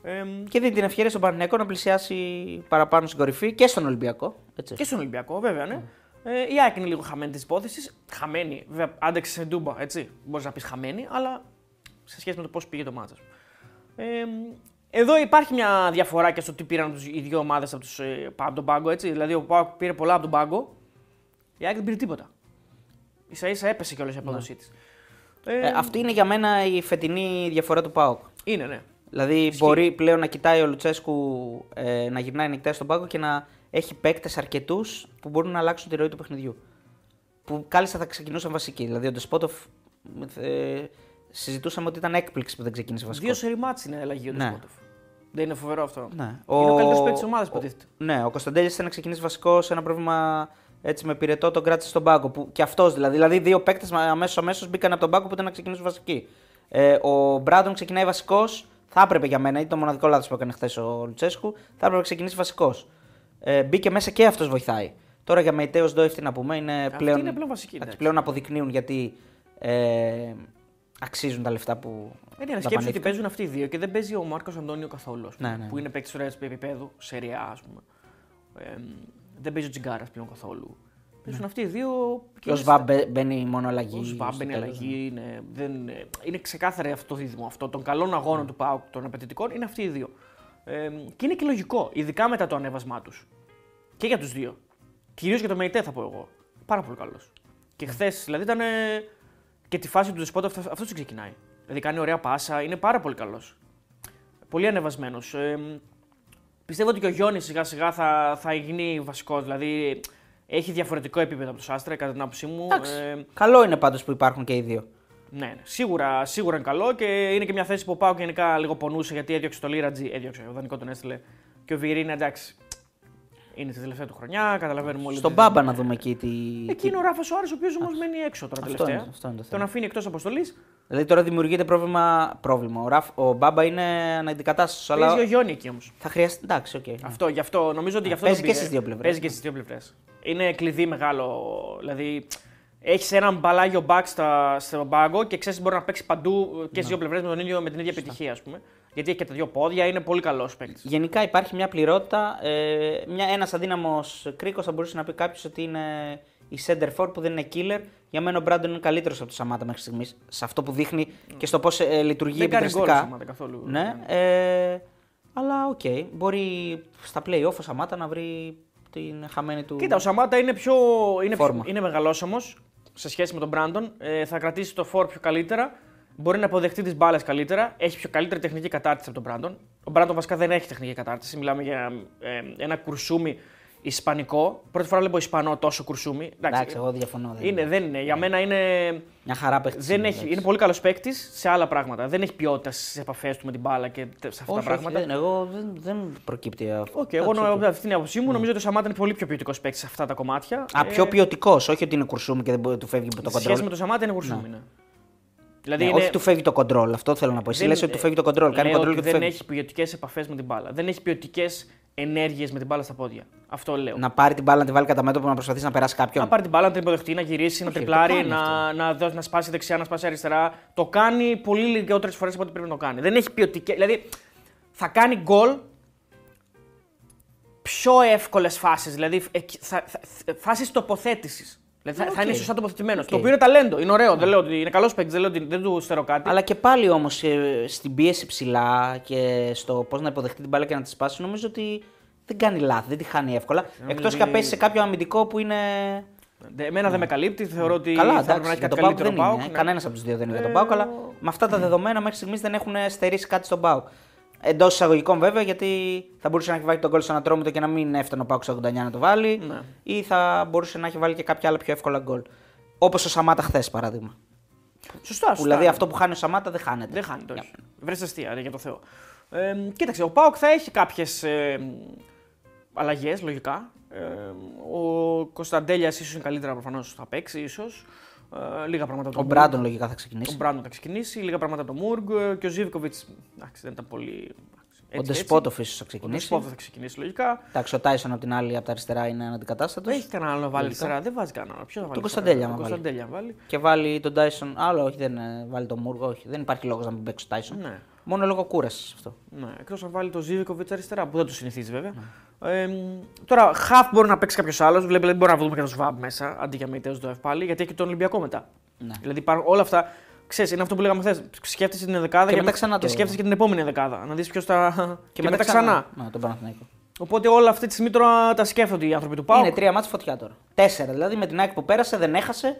Ε, και δίνει την ευκαιρία στον Παναγενικό να πλησιάσει παραπάνω στην κορυφή και στον Ολυμπιακό. Έτσι. Και στον Ολυμπιακό, βέβαια, ναι. Mm. Ε, η ΑΕΚ είναι λίγο χαμένη της υπόθεσης. Χαμένη, βέβαια, άντεξε σε ντούμπα, έτσι. Μπορείς να πεις χαμένη, αλλά σε σχέση με το πώς πήγε το μάτσα. Ε, εδώ υπάρχει μια διαφορά και στο τι πήραν οι δύο ομάδες από, ε, από τον πάγκο. Έτσι. Δηλαδή, ο Πάγκο πήρε πολλά από τον πάγκο. Η ΑΕΚ δεν πήρε τίποτα. σα ίσα έπεσε κιόλας η απόδοσή ναι. της. Ε, ε, αυτή είναι για μένα η φετινή διαφορά του ΠΑΟΚ. Είναι, ναι. Δηλαδή Ισχύει. μπορεί πλέον να κοιτάει ο Λουτσέσκου ε, να γυρνάει νυχτές στον πάγκο και να έχει παίκτες αρκετούς που μπορούν να αλλάξουν τη ροή του παιχνιδιού. Που κάλλιστα θα ξεκινούσαν βασικοί. Δηλαδή ο Ντεσπότοφ ε, συζητούσαμε ότι ήταν έκπληξη που δεν ξεκίνησε βασικό. Δύο σερημάτς είναι αλλαγή ο ναι. Ντεσπότοφ. Δεν είναι φοβερό αυτό. Ναι. Είναι ο, ο καλύτερος παίκτης της ομάδας, υποτίθεται. Ναι, ο Κωνσταντέλης ήταν να ξεκινήσει βασικό σε ένα πρόβλημα έτσι με πυρετό, τον κράτησε στον πάγκο. Που, και αυτός δηλαδή. Δηλαδή, δύο παίκτες αμέσως αμέσως μπήκαν από τον πάγκο που ήταν να ξεκινήσουν βασικοί. Ε, ο Μπράντον ξεκινάει βασικός, θα έπρεπε για μένα, ήταν το μοναδικό λάθος που έκανε χθες ο Λουτσέσκου, θα έπρεπε να ξεκινήσει βασικός. Ε, μπήκε μέσα και αυτός βοηθάει. Τώρα για Μεϊτέο Ντόεφτη να πούμε είναι πλέον, είναι πλέον βασική. πλέον αποδεικνύουν γιατί ε, αξίζουν τα λεφτά που. Ε, ναι, σκέψου ότι παίζουν αυτοί οι δύο και δεν παίζει ο Μάρκος Αντώνιο καθόλου. Ναι, ναι. Που είναι παίκτης ωραία επίπεδου, σε ρεά, ας πούμε. Ε, δεν παίζει ο Τζιγκάρας πλέον καθόλου. Παίζουν ναι. αυτοί οι δύο. Και ο Σβάμπ μπαίνει μόνο αλλαγή. Ο Σβάμπ μπαίνει αλλαγή. Είναι, δεν, είναι ξεκάθαρο αυτό το δίδυμο. Αυτό των καλών αγώνων mm. του Πάουκ, των απαιτητικών, είναι αυτοί οι δύο. Ε, και είναι και λογικό, ειδικά μετά το ανέβασμά τους. Και για τους δύο. Κυρίως για το Μεϊτέ θα πω εγώ. Πάρα πολύ καλός. Και ναι. χθες δηλαδή ήταν. Και τη φάση του Δεσπότα αυτός, αυτός ξεκινάει. Δηλαδή κάνει ωραία πάσα, είναι πάρα πολύ καλός. Πολύ ανεβασμένος. Ε, πιστεύω ότι και ο Γιώνης σιγά σιγά θα, θα γίνει βασικό. Δηλαδή έχει διαφορετικό επίπεδο από το Σάστρα, κατά την άποψή μου. Ε, καλό είναι πάντως που υπάρχουν και οι δύο. Ναι, ναι, σίγουρα, σίγουρα είναι καλό και είναι και μια θέση που ο Πάο γενικά λίγο πονούσε γιατί έδιωξε το Λίρατζι. Έδιωξε, ο Δανικό τον έστειλε. Και ο Βιεϊρίνια εντάξει. Είναι τη τελευταία του χρονιά, καταλαβαίνουμε όλοι. Στον Μπάμπα να δούμε εκεί τι. Εκεί είναι ο Ράφα Σοάρε, ο οποίος όμως μένει έξω τώρα αυτό τελευταία. Είναι, αυτό είναι το τον αφήνει εκτός αποστολής. Δηλαδή τώρα δημιουργείται πρόβλημα. πρόβλημα. Ο, Ραφ, ο Μπάμπα είναι αναντικατάστατο. Αλλά... Παίζει ο Γιόνι εκεί όμως. Θα χρειαστεί. Εντάξει, OK. Okay. Αυτό, γι' αυτό νομίζω ότι γι' αυτό. Παίζει και στις δύο πλευρές. Παίζει και στις δύο πλευρές. Είναι κλειδί μεγάλο. Δηλαδή έχεις έναν πλάγιο back στον πάγκο και ξέρεις μπορεί να παίξει παντού και στις δύο πλευρές με, με την ίδια επιτυχία, ας πούμε. Γιατί έχει και τα δύο πόδια, είναι πολύ καλός παίκτης. Γενικά υπάρχει μια πληρότητα. Ε, ένας αδύναμος κρίκος θα μπορούσε να πει κάποιος ότι είναι η σέντερ φορ που δεν είναι killer. Για μένα ο Μπράντον είναι καλύτερος από το Σαμάτα μέχρι στιγμής. Σε αυτό που δείχνει και στο πώς ε, λειτουργεί δεν επιδραστικά. Δεν κάνει καθόλου. Ναι, ε, αλλά OK. Okay. Μπορεί στα play-off ο Σαμάτα να βρει την χαμένη του. Κοίτα, ο Σαμάτα είναι πιο. Είναι, πιο, είναι μεγαλόσωμος σε σχέση με τον Μπράντον. Ε, θα κρατήσει το φόρ πιο καλύτερα. Μπορεί να αποδεχτεί τις μπάλες καλύτερα. Έχει πιο καλύτερη τεχνική κατάρτιση από τον Μπράντον. Ο Μπράντον βασικά δεν έχει τεχνική κατάρτιση. Μιλάμε για ε, ένα κουρσούμι Ισπανικό. Πρώτη φορά βλέπω Ισπανό τόσο κουρσούμι. Εντάξει, εγώ διαφωνώ. Δεν είναι, δεν είναι. Για μένα είναι. Μια χαρά παίχτη. Δεν έχει, είναι πολύ καλός παίκτης σε άλλα πράγματα. Δεν έχει ποιότητα στις επαφές του με την μπάλα και σε αυτά όχι, τα πράγματα. Όχι, δεν, εγώ δεν, δεν προκύπτει αυτό. Okay, εγώ από αυτή την άποψή μου νομίζω ότι ο Σαμάτα είναι πολύ πιο ποιοτικός παίκτης σε αυτά τα κομμάτια. Α, πιο ποιοτικός, όχι ότι είναι κουρσούμι και δεν του φεύγει από το κοντρόλ. Σε σχέση με τον Σαμάτα είναι κουρσούμι. Ναι. Ναι. Δηλαδή ναι, είναι... Όχι του φεύγει το κοντρόλ, αυτό θέλω να πω. Εσύ λες ότι του φεύγει το κοντρόλ. Κάνει κοντρόλ και δεν έχει ποιοτικές επαφές με την μπάλα. Δεν έχει ποιοτικές ενέργειες με την μπάλα στα πόδια. Αυτό λέω. Να πάρει την μπάλα, να τη βάλει κατά μέτωπο, να προσπαθήσει να περάσει κάποιον. Να πάρει την μπάλα, να την υποδεχτεί, να γυρίσει, να τριπλάρει, να, να, δώσει, να σπάσει δεξιά, να σπάσει αριστερά. Το κάνει πολύ λιγότερες φορές από ό,τι πρέπει να το κάνει. Δεν έχει ποιοτικέ. Δηλαδή θα κάνει γκολ πιο εύκολες φάσεις. Δηλαδή φάσεις τοποθέτησης. Δηλαδή okay. θα, είναι σωστά τοποθετημένος. Okay. Το οποίο είναι ταλέντο. Είναι ωραίο. Yeah. Δεν λέω ότι είναι καλός παίκτης, δεν λέω ότι δεν του στερώ κάτι. Αλλά και πάλι όμως ε, στην πίεση ψηλά και στο πώς να υποδεχτεί την μπάλα και να τη σπάσει, νομίζω ότι δεν κάνει λάθη, δεν τη χάνει εύκολα. Εκτός και αν πέσει σε κάποιο αμυντικό που είναι. Εμένα ναι. δεν με καλύπτει. Θεωρώ ότι Καλά, θα πρέπει να έχει κάτι καλύτερο δεν είναι. Ναι. Κανένας από τους δύο δεν είναι για τον Πάουκ, αλλά με αυτά τα δεδομένα μέχρι στιγμής δεν έχουν στερήσει κάτι στον Πάουκ. Εντός εισαγωγικών βέβαια, γιατί θα μπορούσε να έχει βάλει τον γκολ στον ατρόμητο και να μην έφτανε ο Πάουκ 89 να το βάλει. Ναι. Ή θα μπορούσε να έχει βάλει και κάποια άλλα πιο εύκολα γκολ. Όπως ο Σαμάτα χθες παράδειγμα. Σωστά, σωστά. δηλαδή αυτό που χάνει ο Σαμάτα δεν χάνεται. Δεν χάνεται. Όχι. Βρες αστεία, για το Θεό. Ε, κοίταξε, ο Πάοκ θα έχει κάποιες ε, αλλαγές λογικά. Ε, ο Κωνσταντέλιας ίσως είναι καλύτερα προφανώς θα παίξει, ίσως. Ε, λίγα πράγματα Ο Μπράντον λογικά θα ξεκινήσει. Ο Μπράντον θα ξεκινήσει. Λίγα πράγματα το Μούργκ ε, και ο Ζίβκοβιτ. Δεν ήταν πολύ. Έτσι, ο Ντεσπότοφ ίσως θα ξεκινήσει. Ο Ντεσπότοφ θα ξεκινήσει λογικά. Εντάξει, ο Τάισον από την άλλη από τα αριστερά είναι αναντικατάστατος. Έχει κανένα άλλο να βάλει αριστερά. Δεν βάζει κανένα. Ποιος θα βάλει. Τον Κωνσταντέλια, βάλει. βάλει. Και βάλει τον Τάισον. Άλλο, όχι, δεν ε, βάλει τον Μούργο. Όχι. Δεν υπάρχει λόγος να μην παίξει τον Τάισον. Ναι. Μόνο λόγω κούρασης αυτό. Ναι, εκτός αν βάλει τον Ζίβικοβιτ αριστερά που δεν του συνηθίζει βέβαια. Ναι. Ε, τώρα, χαφ μπορεί να παίξει κάποιος άλλος. Βλέπει, δηλαδή μπορεί να βρούμε και τον Σβάμπ μέσα αντί για Μεϊτέο το πάλι γιατί έχει τον Ολυμπιακό μετά. Ναι. Δηλαδή όλα αυτά. Ξέρεις, είναι αυτό που λέγαμε χθες. Σκέφτεσαι την δεκάδα και, και, ξανά και σκέφτεσαι και την επόμενη δεκάδα. Να δεις ποιος θα. Και, και μετά ξανά. ξανά. τον Παναθηναϊκό. Οπότε όλα αυτή τη στιγμή τώρα τα σκέφτονται οι άνθρωποι του Πάου. Είναι τρία μάτια φωτιά τώρα. Τέσσερα δηλαδή με την ΑΕΚ που πέρασε, δεν έχασε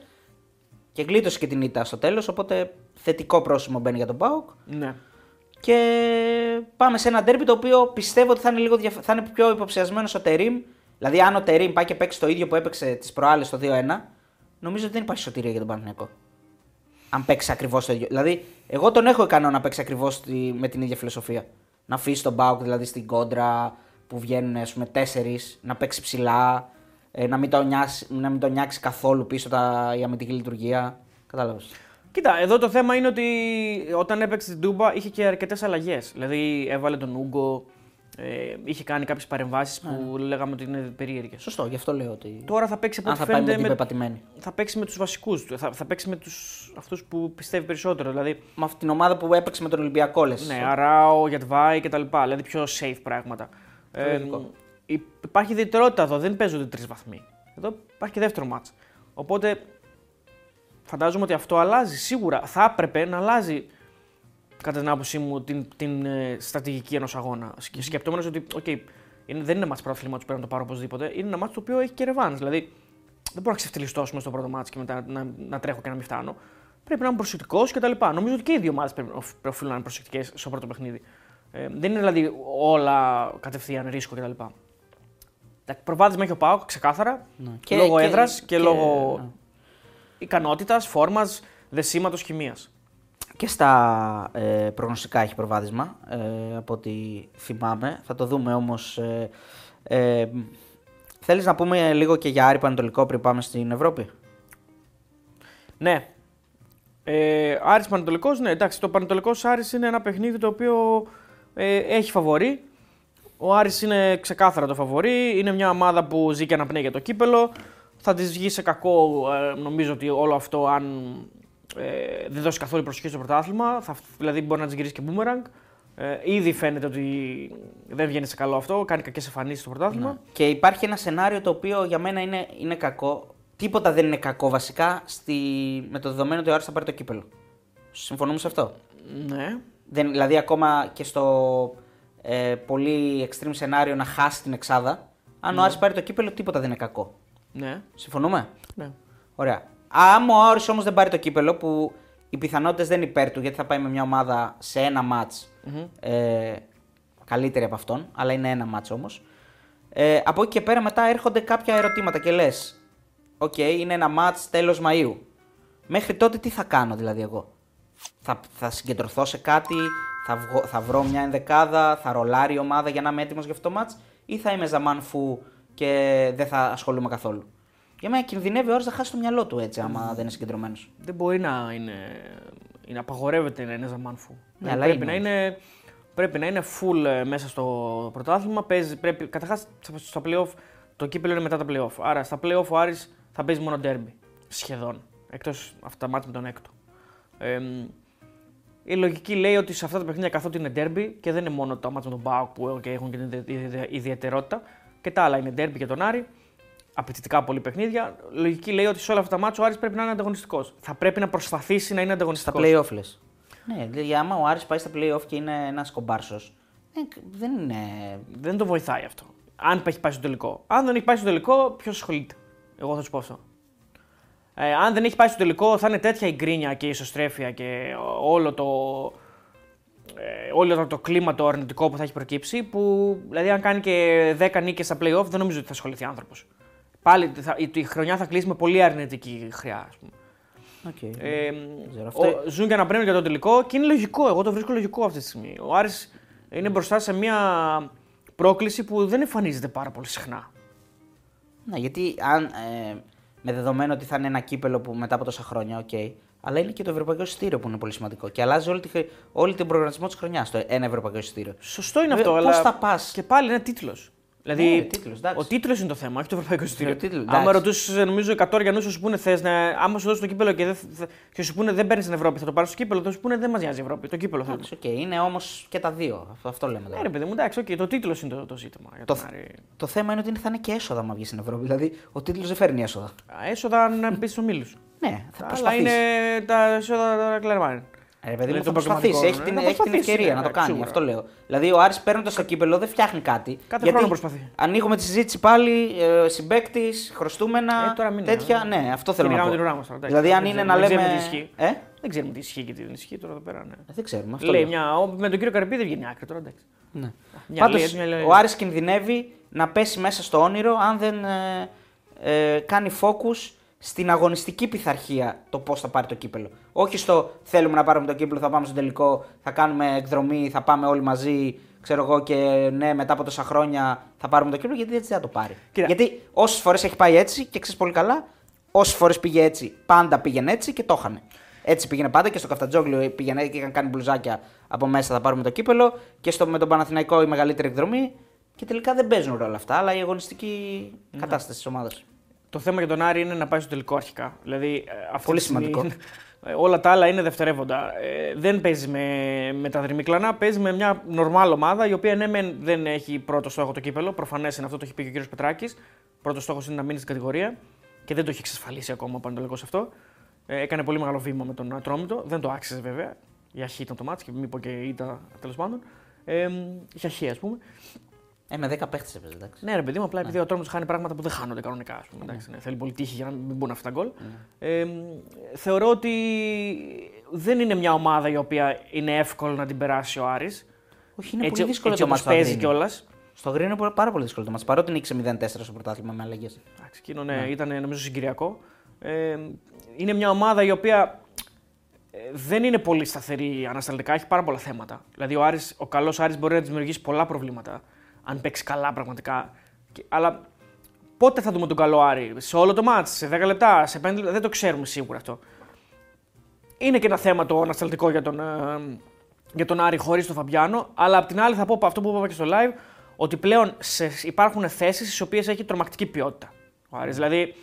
και γλίτωσε και την ήττα στο τέλος. Οπότε θετικό πρόσημο μπαίνει για τον Πάουκ. Ναι. Και πάμε σε ένα τέρπι το οποίο πιστεύω ότι θα είναι, λίγο θα είναι πιο υποψιασμένος ο Τερήμ. Δηλαδή, αν ο Τερήμ πάει και παίξει το ίδιο που έπαιξε τις προάλλες το 2-1, νομίζω ότι δεν υπάρχει σωτηρία για τον Παναθηναϊκό. Αν παίξει ακριβώς το ίδιο. Δηλαδή, εγώ τον έχω ικανό να παίξει ακριβώς με την ίδια φιλοσοφία. Να αφήσει τον Μπάουκ δηλαδή στην κόντρα που βγαίνουν ας πούμε, τέσσερις, να παίξει ψηλά, ε, να μην, το νιάσει, να μην το νιάξει καθόλου πίσω τα, η αμυντική λειτουργία. Κατάλαβες. Κοίτα, εδώ το θέμα είναι ότι όταν έπαιξε την Τούμπα είχε και αρκετές αλλαγές. Δηλαδή έβαλε τον Ούγκο, ε, είχε κάνει κάποιες παρεμβάσεις που ναι. λέγαμε ότι είναι περίεργες. Σωστό, γι' αυτό λέω ότι. Τώρα θα παίξει από ό,τι φαίνεται. Με, θα παίξει με τους βασικούς του. Θα, θα παίξει με τους, αυτούς που πιστεύει περισσότερο. Δηλαδή, με αυτή την ομάδα που έπαιξε με τον Ολυμπιακό, λες. Ναι, Αράο, Γιατβάη κτλ. Δηλαδή πιο safe πράγματα. Ε, υπάρχει ιδιαιτερότητα εδώ, δεν παίζονται τρεις βαθμοί. Εδώ υπάρχει και δεύτερο μάτς. Οπότε φαντάζομαι ότι αυτό αλλάζει. Σίγουρα θα έπρεπε να αλλάζει κατά την άποψή μου την, την ε, στρατηγική ενός αγώνα. Σκεπτόμενος ότι okay, είναι, δεν είναι μάτς πρωτάθλημα που πρέπει να το πάρω οπωσδήποτε. Είναι ένα μάτς το οποίο έχει και ρεβάν. Δηλαδή δεν μπορώ να ξεφτυλιστώ στο πρώτο μάτς και μετά να, να, τρέχω και να μην φτάνω. Πρέπει να είμαι προσεκτικός κτλ. Νομίζω ότι και οι δύο ομάδε πρέπει οφείλουν να είναι προσεκτικές στο πρώτο παιχνίδι. Ε, δεν είναι δηλαδή όλα κατευθείαν ρίσκο κτλ. Προβάδισμα έχει ο Πάοκ ξεκάθαρα. Ναι. Και, λόγω έδρας και, και, λόγω ναι. Ικανότητας, φόρμας, δεσίματος, χημίας. Και στα ε, προγνωστικά έχει προβάδισμα, ε, από ό,τι θυμάμαι. Θα το δούμε όμως. Ε, ε, θέλεις να πούμε λίγο και για Άρη Πανατολικό πριν πάμε στην Ευρώπη; Ναι. Ε, Άρης Πανατολικός, ναι, εντάξει, το Πανατολικός Άρης είναι ένα παιχνίδι το οποίο ε, έχει φαβορή. Ο Άρης είναι ξεκάθαρα το φαβορή, είναι μια ομάδα που ζει και αναπνέει για το κύπελο. Θα της βγει σε κακό, ε, νομίζω ότι όλο αυτό αν ε, δεν δώσει καθόλου προσοχή στο πρωτάθλημα. Θα, δηλαδή μπορεί να της γυρίσει και boomerang. Ε, ήδη φαίνεται ότι δεν βγαίνει σε καλό αυτό, κάνει κακές εμφανίσεις στο πρωτάθλημα. Ναι. Και υπάρχει ένα σενάριο το οποίο για μένα είναι, είναι κακό. Τίποτα δεν είναι κακό βασικά στη, με το δεδομένο ότι ο Άρης θα πάρει το κύπελο. Συμφωνούμε σε αυτό; Ναι. Δεν, δηλαδή ακόμα και στο ε, πολύ extreme σενάριο να χάσει την εξάδα, αν ναι. ο Άρης πάρει το κύπελο τίποτα δεν είναι κακό. Ναι. Συμφωνούμε; Ναι. Ωραία. Άμα ο Άρης όμως δεν πάρει το κύπελο, που οι πιθανότητες δεν είναι υπέρ του, γιατί θα πάει με μια ομάδα σε ένα ματ ε, καλύτερη από αυτόν, αλλά είναι ένα μάτς όμως. Ε, από εκεί και πέρα μετά έρχονται κάποια ερωτήματα και λες: Οκ, είναι ένα μάτς τέλος Μαΐου. Μέχρι τότε τι θα κάνω δηλαδή εγώ; Θα, θα συγκεντρωθώ σε κάτι, θα, βγω, θα βρω μια ενδεκάδα, θα ρολάρει η ομάδα για να είμαι έτοιμος για αυτό το μάτς ή θα είμαι ζαμάν φου και δεν θα ασχολούμαι καθόλου. Για μένα κινδυνεύει ο Άρης να χάσει το μυαλό του έτσι, άμα δεν είναι συγκεντρωμένος. Δεν μπορεί να είναι. είναι απαγορεύεται να είναι ζαμάν φου. Ναι, αλλά πρέπει, είναι να είναι, πρέπει να είναι full ε, μέσα στο πρωτάθλημα. Παίζει, πρέπει, καταρχάς στα playoff το κύπελο είναι μετά τα playoff. Άρα στα playoff ο Άρης θα παίζει μόνο derby. Σχεδόν. Εκτός αυτά τα μάτια με τον έκτο. Ε, η λογική λέει ότι σε αυτά τα παιχνίδια καθότι είναι derby και δεν είναι μόνο τα μάτια με τον Μπάουκ που okay, έχουν και την ιδε- ιδιαιτερότητα και τα άλλα είναι derby και τον Άρη. Απαιτητικά πολλοί παιχνίδια. Λογική λέει ότι σε όλα αυτά τα μάτια ο Άρης πρέπει να είναι ανταγωνιστικός. Θα πρέπει να προσπαθήσει να είναι Στα ανταγωνιστικό. playoff λες. Ναι, δηλαδή άμα ο Άρης πάει στα playoff και είναι ένας κομπάρσος. δεν είναι. Δεν το βοηθάει αυτό. Αν έχει πάει στο τελικό. Αν δεν έχει πάει στο τελικό, ποιος ασχολείται; Εγώ θα σου πω αυτό. Ε, αν δεν έχει πάει στο τελικό, θα είναι τέτοια η γκρίνια και η ισοστρέφεια και όλο το, ε, όλο το, το κλίμα το αρνητικό που θα έχει προκύψει. Που δηλαδή, αν κάνει και 10 νίκες στα playoff, δεν νομίζω ότι θα ασχοληθεί άνθρωπος. Πάλι θα, η, η χρονιά θα κλείσει με πολύ αρνητική χρειά, ας πούμε. Okay. Ε, ξέρω. ο, Αυτό- ζουν για να παίρνουν για το τελικό και είναι λογικό. Εγώ το βρίσκω λογικό αυτή τη στιγμή. Ο Άρης είναι μπροστά σε μια πρόκληση που δεν εμφανίζεται πάρα πολύ συχνά. Ναι, γιατί αν, ε, με δεδομένο ότι θα είναι ένα κύπελο που μετά από τόσα χρόνια, οκ. Αλλά είναι και το ευρωπαϊκό εισιτήριο που είναι πολύ σημαντικό. Και αλλάζει όλη, τη, χρη- όλη τον προγραμματισμό της χρονιάς το ένα ευρωπαϊκό εισιτήριο. Σωστό είναι Βέβαια, αυτό, πώς αλλά. θα πας; Και πάλι είναι τίτλος. Δηλαδή, Ναι, τίτλος, εντάξει. ο τίτλος είναι το θέμα, όχι το ευρωπαϊκό εισιτήριο. τίτλος, Άμα εντάξει. ρωτούσες, νομίζω, 100 Αρειανούς σου πούνε θες, να... άμα σου δώσει το κύπελο και, δεν... θε- και σου πούνε δεν παίρνεις την Ευρώπη, θα το πάρεις στο κύπελο, θα σου πούνε δεν μας νοιάζει η Ευρώπη. Το κύπελο θέλουμε. Εντάξει, οκ, είναι όμως και τα δύο. Αυτό, αυτό λέμε Ναι, τώρα. ρε παιδί μου, εντάξει, okay, το τίτλος είναι το, το ζήτημα. Για Το, τον Άρη. το θέμα είναι ότι θα είναι και έσοδα άμα βγει στην Ευρώπη. Δηλαδή, ο τίτλος δεν φέρνει έσοδα. Α, Έσοδα αν μπει στου ομίλους. Ναι, θα Αλλά προσπαθήσει. είναι τα έσοδα τα κλερμάνι. Ρε παιδί μου, Είναι θα το προσπαθήσει. πραγματικό, Έχει ναι. την, Να έχει την προσπαθήσει, ευκαιρία ναι, να το εντάξει, κάνει. σίγουρα. Αυτό λέω. Δηλαδή, ο Άρης παίρνοντας το κύπελο δεν φτιάχνει κάτι. Κάθε χρόνο προσπαθεί. Ανοίγουμε τη συζήτηση πάλι, ε, συμπέκτη, χρωστούμενα. Ε, τώρα μην τέτοια. είναι. Ναι, αυτό θέλω να Κυνηγάμε πω. την ουρά μας τώρα, εντάξει. Δηλαδή, αν Δεν είναι ξέρουμε- να δεν λέμε. ξέρουμε τι ισχύει. Ε; Δεν ξέρουμε τι ισχύει και τι δεν ισχύει τώρα εδώ πέρα. Ναι. Δεν ξέρουμε. Αυτό Λέει λέω. μια, ο- με τον κύριο Καρυπίδη δεν βγαίνει άκρη τώρα. Εντάξει. Ναι. Μια Πάντως, λέει, μια λέει. ο Άρης κινδυνεύει να πέσει μέσα στο όνειρο αν δεν ε, ε, κάνει focus στην αγωνιστική πειθαρχία το πώς θα πάρει το κύπελο. Όχι στο θέλουμε να πάρουμε το κύπελο, θα πάμε στο τελικό, θα κάνουμε εκδρομή, θα πάμε όλοι μαζί, ξέρω εγώ και ναι, μετά από τόσα χρόνια θα πάρουμε το κύπελο, γιατί έτσι δεν θα το πάρει. Κοίτα. Γιατί όσες φορές έχει πάει έτσι και ξέρεις πολύ καλά, όσες φορές πήγε έτσι, πάντα πήγαινε έτσι και το είχανε. Έτσι πήγαινε πάντα και στο Καφτατζόγλιο πήγαινε και είχαν κάνει μπλουζάκια από μέσα θα πάρουμε το κύπελο και στο, με τον Παναθηναϊκό η μεγαλύτερη εκδρομή. Και τελικά δεν παίζουν ρόλο αυτά, αλλά η αγωνιστική Ναι. κατάσταση της ομάδας. Το θέμα για τον Άρη είναι να πάει στο τελικό αρχικά. Δηλαδή, ε, αυτή Πολύ τη στιγμή- σημαντικό. ε, Όλα τα άλλα είναι δευτερεύοντα. Ε, δεν παίζει με, με τα δρυμίκλανα, παίζει με μια νορμάλ ομάδα η οποία ναι, μεν δεν έχει πρώτο στόχο το κύπελο. Προφανές είναι αυτό, το έχει πει και ο κύριος Πετράκης. Πρώτος στόχος είναι να μείνει στην κατηγορία και δεν το έχει εξασφαλίσει ακόμα ο Πανετολικός αυτό. Ε, έκανε πολύ μεγάλο βήμα με τον Ατρόμητο. Δεν το άξιζε βέβαια. Για χ ήταν το μάτι και μη πω και ήττα τέλος πάντων. Ε, για χ, ας πούμε. Ε, με 10 παίχτες έπαιζε, εντάξει. Ναι, ρε παιδί μου, απλά επειδή ο Ατρόμητο χάνει πράγματα που δεν χάνονται κανονικά. Ας πούμε, εντάξει, ναι, θέλει πολύ τύχη για να μην μπουν αυτά τα γκολ. Ε, θεωρώ ότι δεν είναι μια ομάδα η οποία είναι εύκολο να την περάσει ο Άρης. Όχι, είναι έτσι, πολύ δύσκολο έτσι το όπως μάτι. παίζει κιόλας. Στο Γρήγορο είναι πάρα πολύ δύσκολο το μάτι. Παρότι νίκησε 0-4 στο πρωτάθλημα με αλλαγές. Εκείνο ναι, ήταν νομίζω συγκυριακό. Ε, είναι μια ομάδα η οποία ε, δεν είναι πολύ σταθερή ανασταλτικά, έχει πάρα πολλά θέματα. Δηλαδή ο, Άρης, ο καλός Άρης μπορεί να της δημιουργήσει πολλά προβλήματα, αν παίξει καλά πραγματικά. Και- αλλά πότε θα δούμε τον καλό Άρη, σε όλο το μάτς, σε 10 λεπτά, σε 5 λεπτά, δεν το ξέρουμε σίγουρα αυτό. Είναι και ένα θέμα το ανασταλτικό για τον, ε, για τον Άρη χωρίς τον Φαμπιάνο, αλλά απ' την άλλη θα πω αυτό που είπα και στο live, ότι πλέον σε, υπάρχουν θέσεις στις οποίες έχει τρομακτική ποιότητα. Ο Άρης, δηλαδή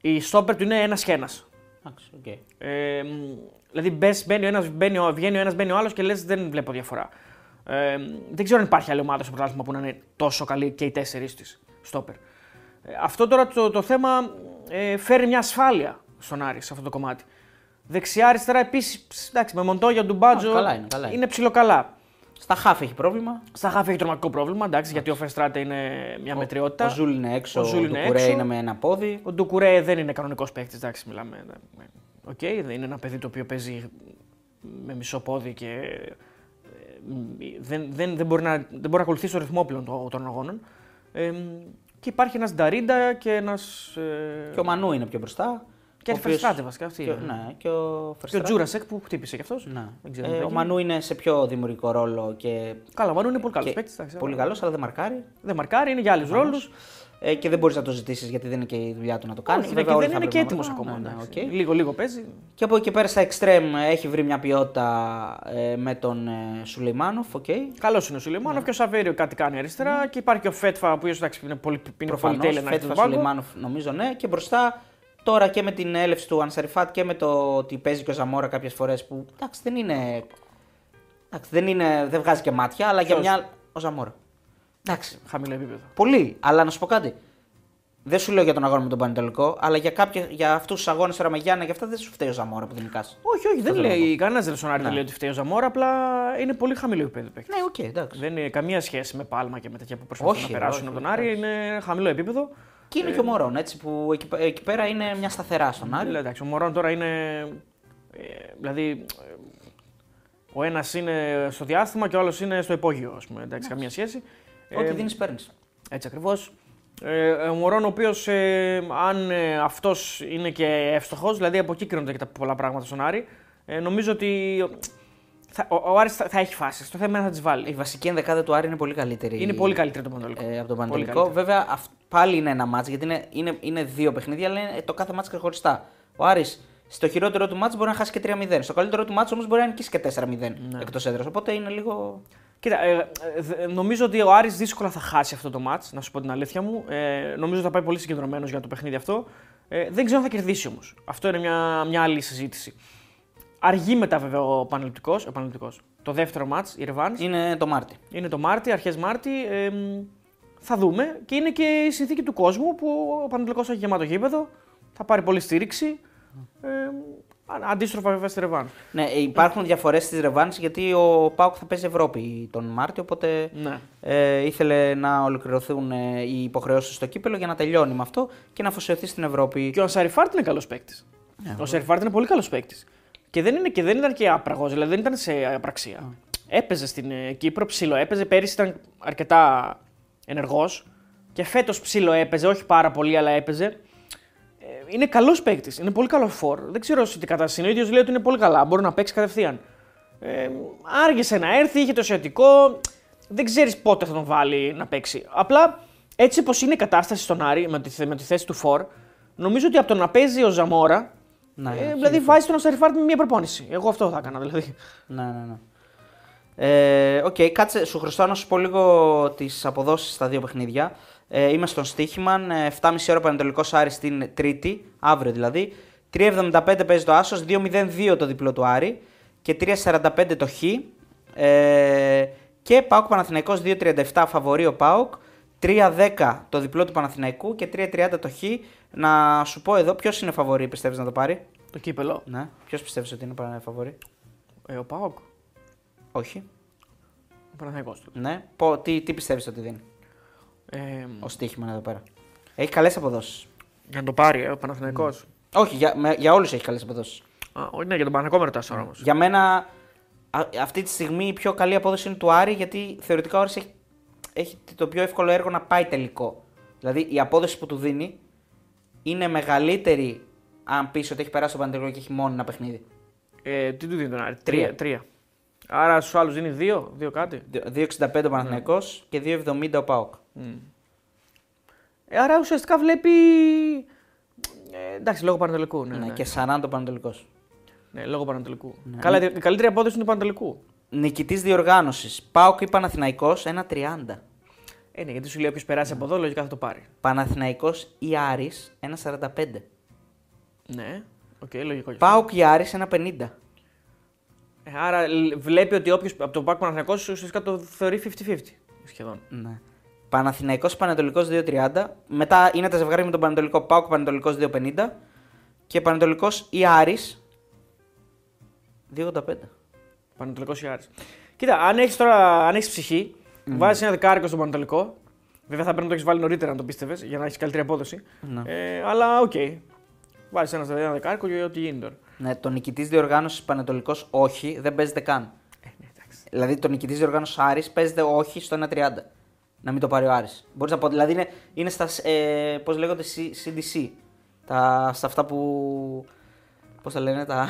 η στόπερ του είναι ένας και ένας. Εντάξει, οκ. Ε, μ, δηλαδή μπες, μπαίνει ο ένας, μπαίνει ο, βγαίνει ο ένας, μπαίνει ο άλλος και λες: Δεν βλέπω διαφορά. Ε, δεν ξέρω αν υπάρχει άλλη ομάδα στο πρωτάθλημα που να είναι τόσο καλή και οι τέσσερις της στόπερ. Ε, αυτό τώρα το, το θέμα ε, φέρει μια ασφάλεια στον Άρη σε αυτό το κομμάτι. Δεξιά-αριστερά επίσης, εντάξει, με Μοντόγια, Ντουμπάτζο Α, καλά είναι, καλά είναι. ψιλοκαλά. Στα χάφ έχει πρόβλημα. Στα χάφη έχει τρομακτικό πρόβλημα, εντάξει, γιατί ο Φεστράτε είναι μια μετριότητα. Ο Ζούλ είναι έξω, Ο ο, Ζούλ είναι Ντουκουρέ έξω. είναι με ένα πόδι. Ο Ντουκουρέ δεν είναι κανονικός παίκτης, εντάξει, μιλάμε. Οκ, δεν είναι ένα παιδί το οποίο παίζει με μισό πόδι και ε, δεν, δεν, δεν, μπορεί, να, δεν μπορεί να ακολουθήσει το ρυθμό πλέον των, των αγώνων. Ε, και υπάρχει ένας Νταρίντα και ένας. Ε, Και ο Μανού είναι πιο μπροστά. και ο ο οποίος- Φεστράτε βασικά. Αυτή Και, είναι. ναι, και ο Και ο Φερστράτε. Τζούρασεκ που χτύπησε κι αυτός. Ναι. Δεν ξέρω Ε, τι ο έγινε. Μανού είναι σε πιο δημιουργικό ρόλο και. Καλά, ο Μανού είναι πολύ καλός και παίκτη. Πολύ καλός, αλλά δεν μαρκάρει. Δεν μαρκάρει, είναι για άλλους ρόλους. Ε, και δεν μπορείς να το ζητήσεις γιατί δεν είναι και η δουλειά του να το κάνεις. Όχι, Βέβαια, και όλοι δεν θα είναι και πρέπει έτοιμος να το ακόμα. κάνουν. Ναι, ναι, εντάξει. οκ. Λίγο, λίγο παίζει. Και από εκεί πέρα στα εξτρέμ έχει βρει μια ποιότητα ε, με τον ε, Σουλεϊμάνοφ. οκ. Καλός είναι ο Σουλεϊμάνοφ και ο Σαβέριο κάτι κάνει αριστερά. Και υπάρχει και ο Φέτφα, ο οποίος είναι πολύ, είναι πολύ Προφανώς. τέλειο να έχει Φέτφα τον πάγκο. Σουλεϊμάνοφ νομίζω ναι. Και μπροστά τώρα και με την έλευση του Ανσαριφάτ και με το ότι παίζει και ο Ζαμόρα κάποιες φορές που εντάξει δεν είναι. Εντάξει, δεν, είναι, δεν βγάζει και μάτια, αλλά για Ποιος; μια. Ο Ζαμόρα. Εντάξει. Χαμηλό επίπεδο. Πολύ. Αλλά να σου πω κάτι. Δεν σου λέω για τον αγώνα με τον Πανετολικό, αλλά για, κάποια, για αυτούς τους αγώνες τώρα με Γιάννα και αυτά δεν σου φταίει ο Ζαμόρα που δεν νικάς. Όχι, όχι, δεν θέλω να λέει κανένας Ρεσονάρη Ναι. δεν λέει ότι φταίει ο Ζαμόρα, απλά είναι πολύ χαμηλό επίπεδο παίκτης. Ναι, οκ, εντάξει. Δεν είναι καμία σχέση με Πάλμα και με τέτοια που προσπαθούν Όχι, να περάσουν όχι, από τον Άρη. Είναι χαμηλό επίπεδο. Και είναι και ο Μωρόν, έτσι, που εκεί, εκεί πέρα είναι μια σταθερά στον Άρη. Δηλαδή, εντάξει, ο Μωρόν τώρα είναι. ε, δηλαδή, ε, ο ένας είναι στο διάστημα και ο άλλος είναι στο υπόγειο, ας πούμε. Εντάξει, καμία σχέση. Ό,τι Ε, δίνεις, παίρνεις. Έτσι ακριβώς. Ε, ο Μωρόν, ο οποίος, ε, αν ε, αυτός είναι και εύστοχος, δηλαδή από εκεί κρίνονται και τα πολλά πράγματα στον Άρη, ε, νομίζω ότι θα, ο, ο Άρης θα, θα έχει φάσεις. Το θέμα είναι να τις βάλει. Η βασική ενδεκάδα του Άρη είναι πολύ καλύτερη. Είναι πολύ καλύτερη το Πανατολικό. ε, από τον Πολύ Πανετολικό. καλύτερη. Βέβαια, αυ- πάλι είναι ένα μάτς γιατί είναι, είναι, είναι δύο παιχνίδια, αλλά είναι το κάθε μάτς ξεχωριστά. Ο Άρης στο χειρότερο του μάτς μπορεί να χάσει και 3-0. Στο καλύτερο του μάτς όμως μπορεί να νικήσει και 4-0 Ναι. εκτός έδρας. Οπότε είναι λίγο. Κοίτα, ε, ε, δε- νομίζω ότι ο Άρης δύσκολα θα χάσει αυτό το μάτς, να σου πω την αλήθεια μου. Ε, νομίζω θα πάει πολύ συγκεντρωμένος για το παιχνίδι αυτό. Ε, δεν ξέρω αν θα κερδίσει όμως. Αυτό είναι μια, μια άλλη συζήτηση. Αργεί μετά βέβαια ο Πανελπτικός, ο Πανελπτικός. Το δεύτερο μάτς, η Ρεβάνς. Είναι το Μάρτι. Είναι το Μάρτι, αρχές Μάρτι. Ε, μ, θα δούμε. Και είναι και η συνθήκη του κόσμου που ο Πανετολικός έχει γεμάτο γήπεδο. Θα πάρει πολλή στήριξη. Ε, α- αντίστροφα βέβαια στη Ρεβάνς. Ναι, ε, υπάρχουν διαφορές στις ρεβάνς γιατί ο ΠΑΟΚ θα παίζει Ευρώπη τον Μάρτιο. Οπότε Ναι. ε, ήθελε να ολοκληρωθούν ε, οι υποχρεώσεις στο κύπελο για να τελειώνει με αυτό και να αφοσιωθεί στην Ευρώπη. Και ο Σαριφάρτ είναι καλός παίκτης. Ναι, ο Σαριφάρτ είναι πολύ καλός παίκτης. Και δεν, είναι, και δεν ήταν και άπραγος, δηλαδή δεν ήταν σε απραξία. Έπαιζε στην ε, Κύπρο, ψήλο έπαιζε. Πέρυσι ήταν αρκετά ενεργός. Και φέτος ψήλο έπαιζε, όχι πάρα πολύ, αλλά έπαιζε. Ε, είναι καλός παίκτης, είναι πολύ καλό φόρ. Δεν ξέρω σε τι κατάσταση είναι. Ο ίδιος λέει ότι είναι πολύ καλά, μπορεί να παίξει κατευθείαν. Ε, άργησε να έρθει, είχε το αισιατικό. Δεν ξέρεις πότε θα τον βάλει να παίξει. Απλά έτσι όπως είναι η κατάσταση στον Άρη με τη, με τη θέση του φόρ, νομίζω ότι από το να παίζει ο Ζαμόρα. Ναι, ε, ναι, δηλαδή βάζει τον Ασαριφάρντ με μια προπόνηση. Εγώ αυτό θα έκανα δηλαδή. Ναι, ναι, ναι. Ε, Οκ, κάτσε, σου χρωστάω να σου πω λίγο τις αποδόσεις στα δύο παιχνίδια. Ε, είμαι στον Stoiximan, ε, 7,5 ώρα Πανετολικός Άρης στην Τρίτη, αύριο δηλαδή. 3,75 παίζει το άσος, 2,02 το διπλό του Άρη και 3,45 το Χ. Ε, και ΠΑΟΚ Παναθηναϊκός 2,37 φαβορί ο ΠΑΟΚ, 3,10 το διπλό του Παναθηναϊκού και 3,30 το Χ. Να σου πω εδώ, ποιος είναι φαβορεί, πιστεύεις να το πάρει; Το κύπελο. Ναι, ποιος πιστεύεις ότι είναι φαβορεί; Ε, ο Πάοκ. Όχι. Ο Παναθηναϊκός του. Ναι. Πω, τι, τι πιστεύεις ότι δίνει; Ε, ο στοίχημα εδώ πέρα. Έχει καλές αποδόσεις. για να το πάρει, ε, ο Παναθηναϊκός. Όχι, για, με, για όλους έχει καλές αποδόσεις. Α, όχι, ναι, για τον Παναθηναϊκό με ρωτάς τώρα όμως. Για μένα α, αυτή τη στιγμή η πιο καλή απόδοση είναι του Άρη γιατί θεωρητικά ο Άρης έχει, έχει το πιο εύκολο έργο να πάει τελικό. Δηλαδή η απόδοση που του δίνει είναι μεγαλύτερη αν πεις ότι έχει περάσει το Πανετολικό και έχει μόνο ένα παιχνίδι. Ε, τι του δίνει τον Άρη, Τρία. τρία. τρία. Άρα στους άλλους δίνει δύο, δύο κάτι; 2,65 ο Παναθηναϊκός και 2,70 ο Πάοκ. Ε, άρα ουσιαστικά βλέπει. Ε, εντάξει, λόγω Πανατολικού. Ναι, Ναι, ναι. και 40 ο Πανετολικός. ναι λόγω Πανατολικού. Καλά, η καλύτερη απόδοση είναι του Παναιτωλικού. Νικητής διοργάνωσης. ΠΑΟΚ ή Παναθηναϊκός 1,30. Ε, ναι, γιατί σου λέει όποιος περάσει από εδώ, λογικά θα το πάρει. Παναθηναϊκός ή Άρης 1,45. Ναι, οκ, λογικό. γι' αυτό. Πάοκ ή Άρης 1,50. Ε, άρα λ- βλέπει ότι όποιος από το ΠΑΟΚ Παναθηναϊκός ουσιαστικά το θεωρεί 50-50 σχεδόν. Ναι. Παναθηναϊκός Παναιτωλικός 2,30. Μετά είναι τα ζευγάρια με τον Παναιτωλικό ΠΑΟΚ Παναιτωλικός 2,50. Και Παναιτωλικός ή Άρης 2,85. Παναιτωλικό ή Άρης. Κοίτα, αν έχεις τώρα αν έχεις ψυχή, mm. βάζεις ένα δεκάρικο στον Παναιτωλικό. Βέβαια θα πρέπει να το έχεις βάλει νωρίτερα, αν το πίστευες, για να έχεις καλύτερη απόδοση. Ναι. Ε, αλλά OK. Okay. Βάζεις ένα, ένα δεκάρικο για ό,τι γίνει τώρα. Ναι, το νικητής διοργάνωσης Παναιτωλικός όχι, δεν παίζεται καν. Ε, ναι, εντάξει. Δηλαδή το νικητής διοργάνωσης Άρης παίζεται όχι στο 1.30. Να μην το πάρει ο Άρης. Μπορείς να πω, δηλαδή είναι, είναι στα. Ε, Πώς λέγονται, C- CDC. Τα, στα αυτά που. Πώς τα λένε, τα.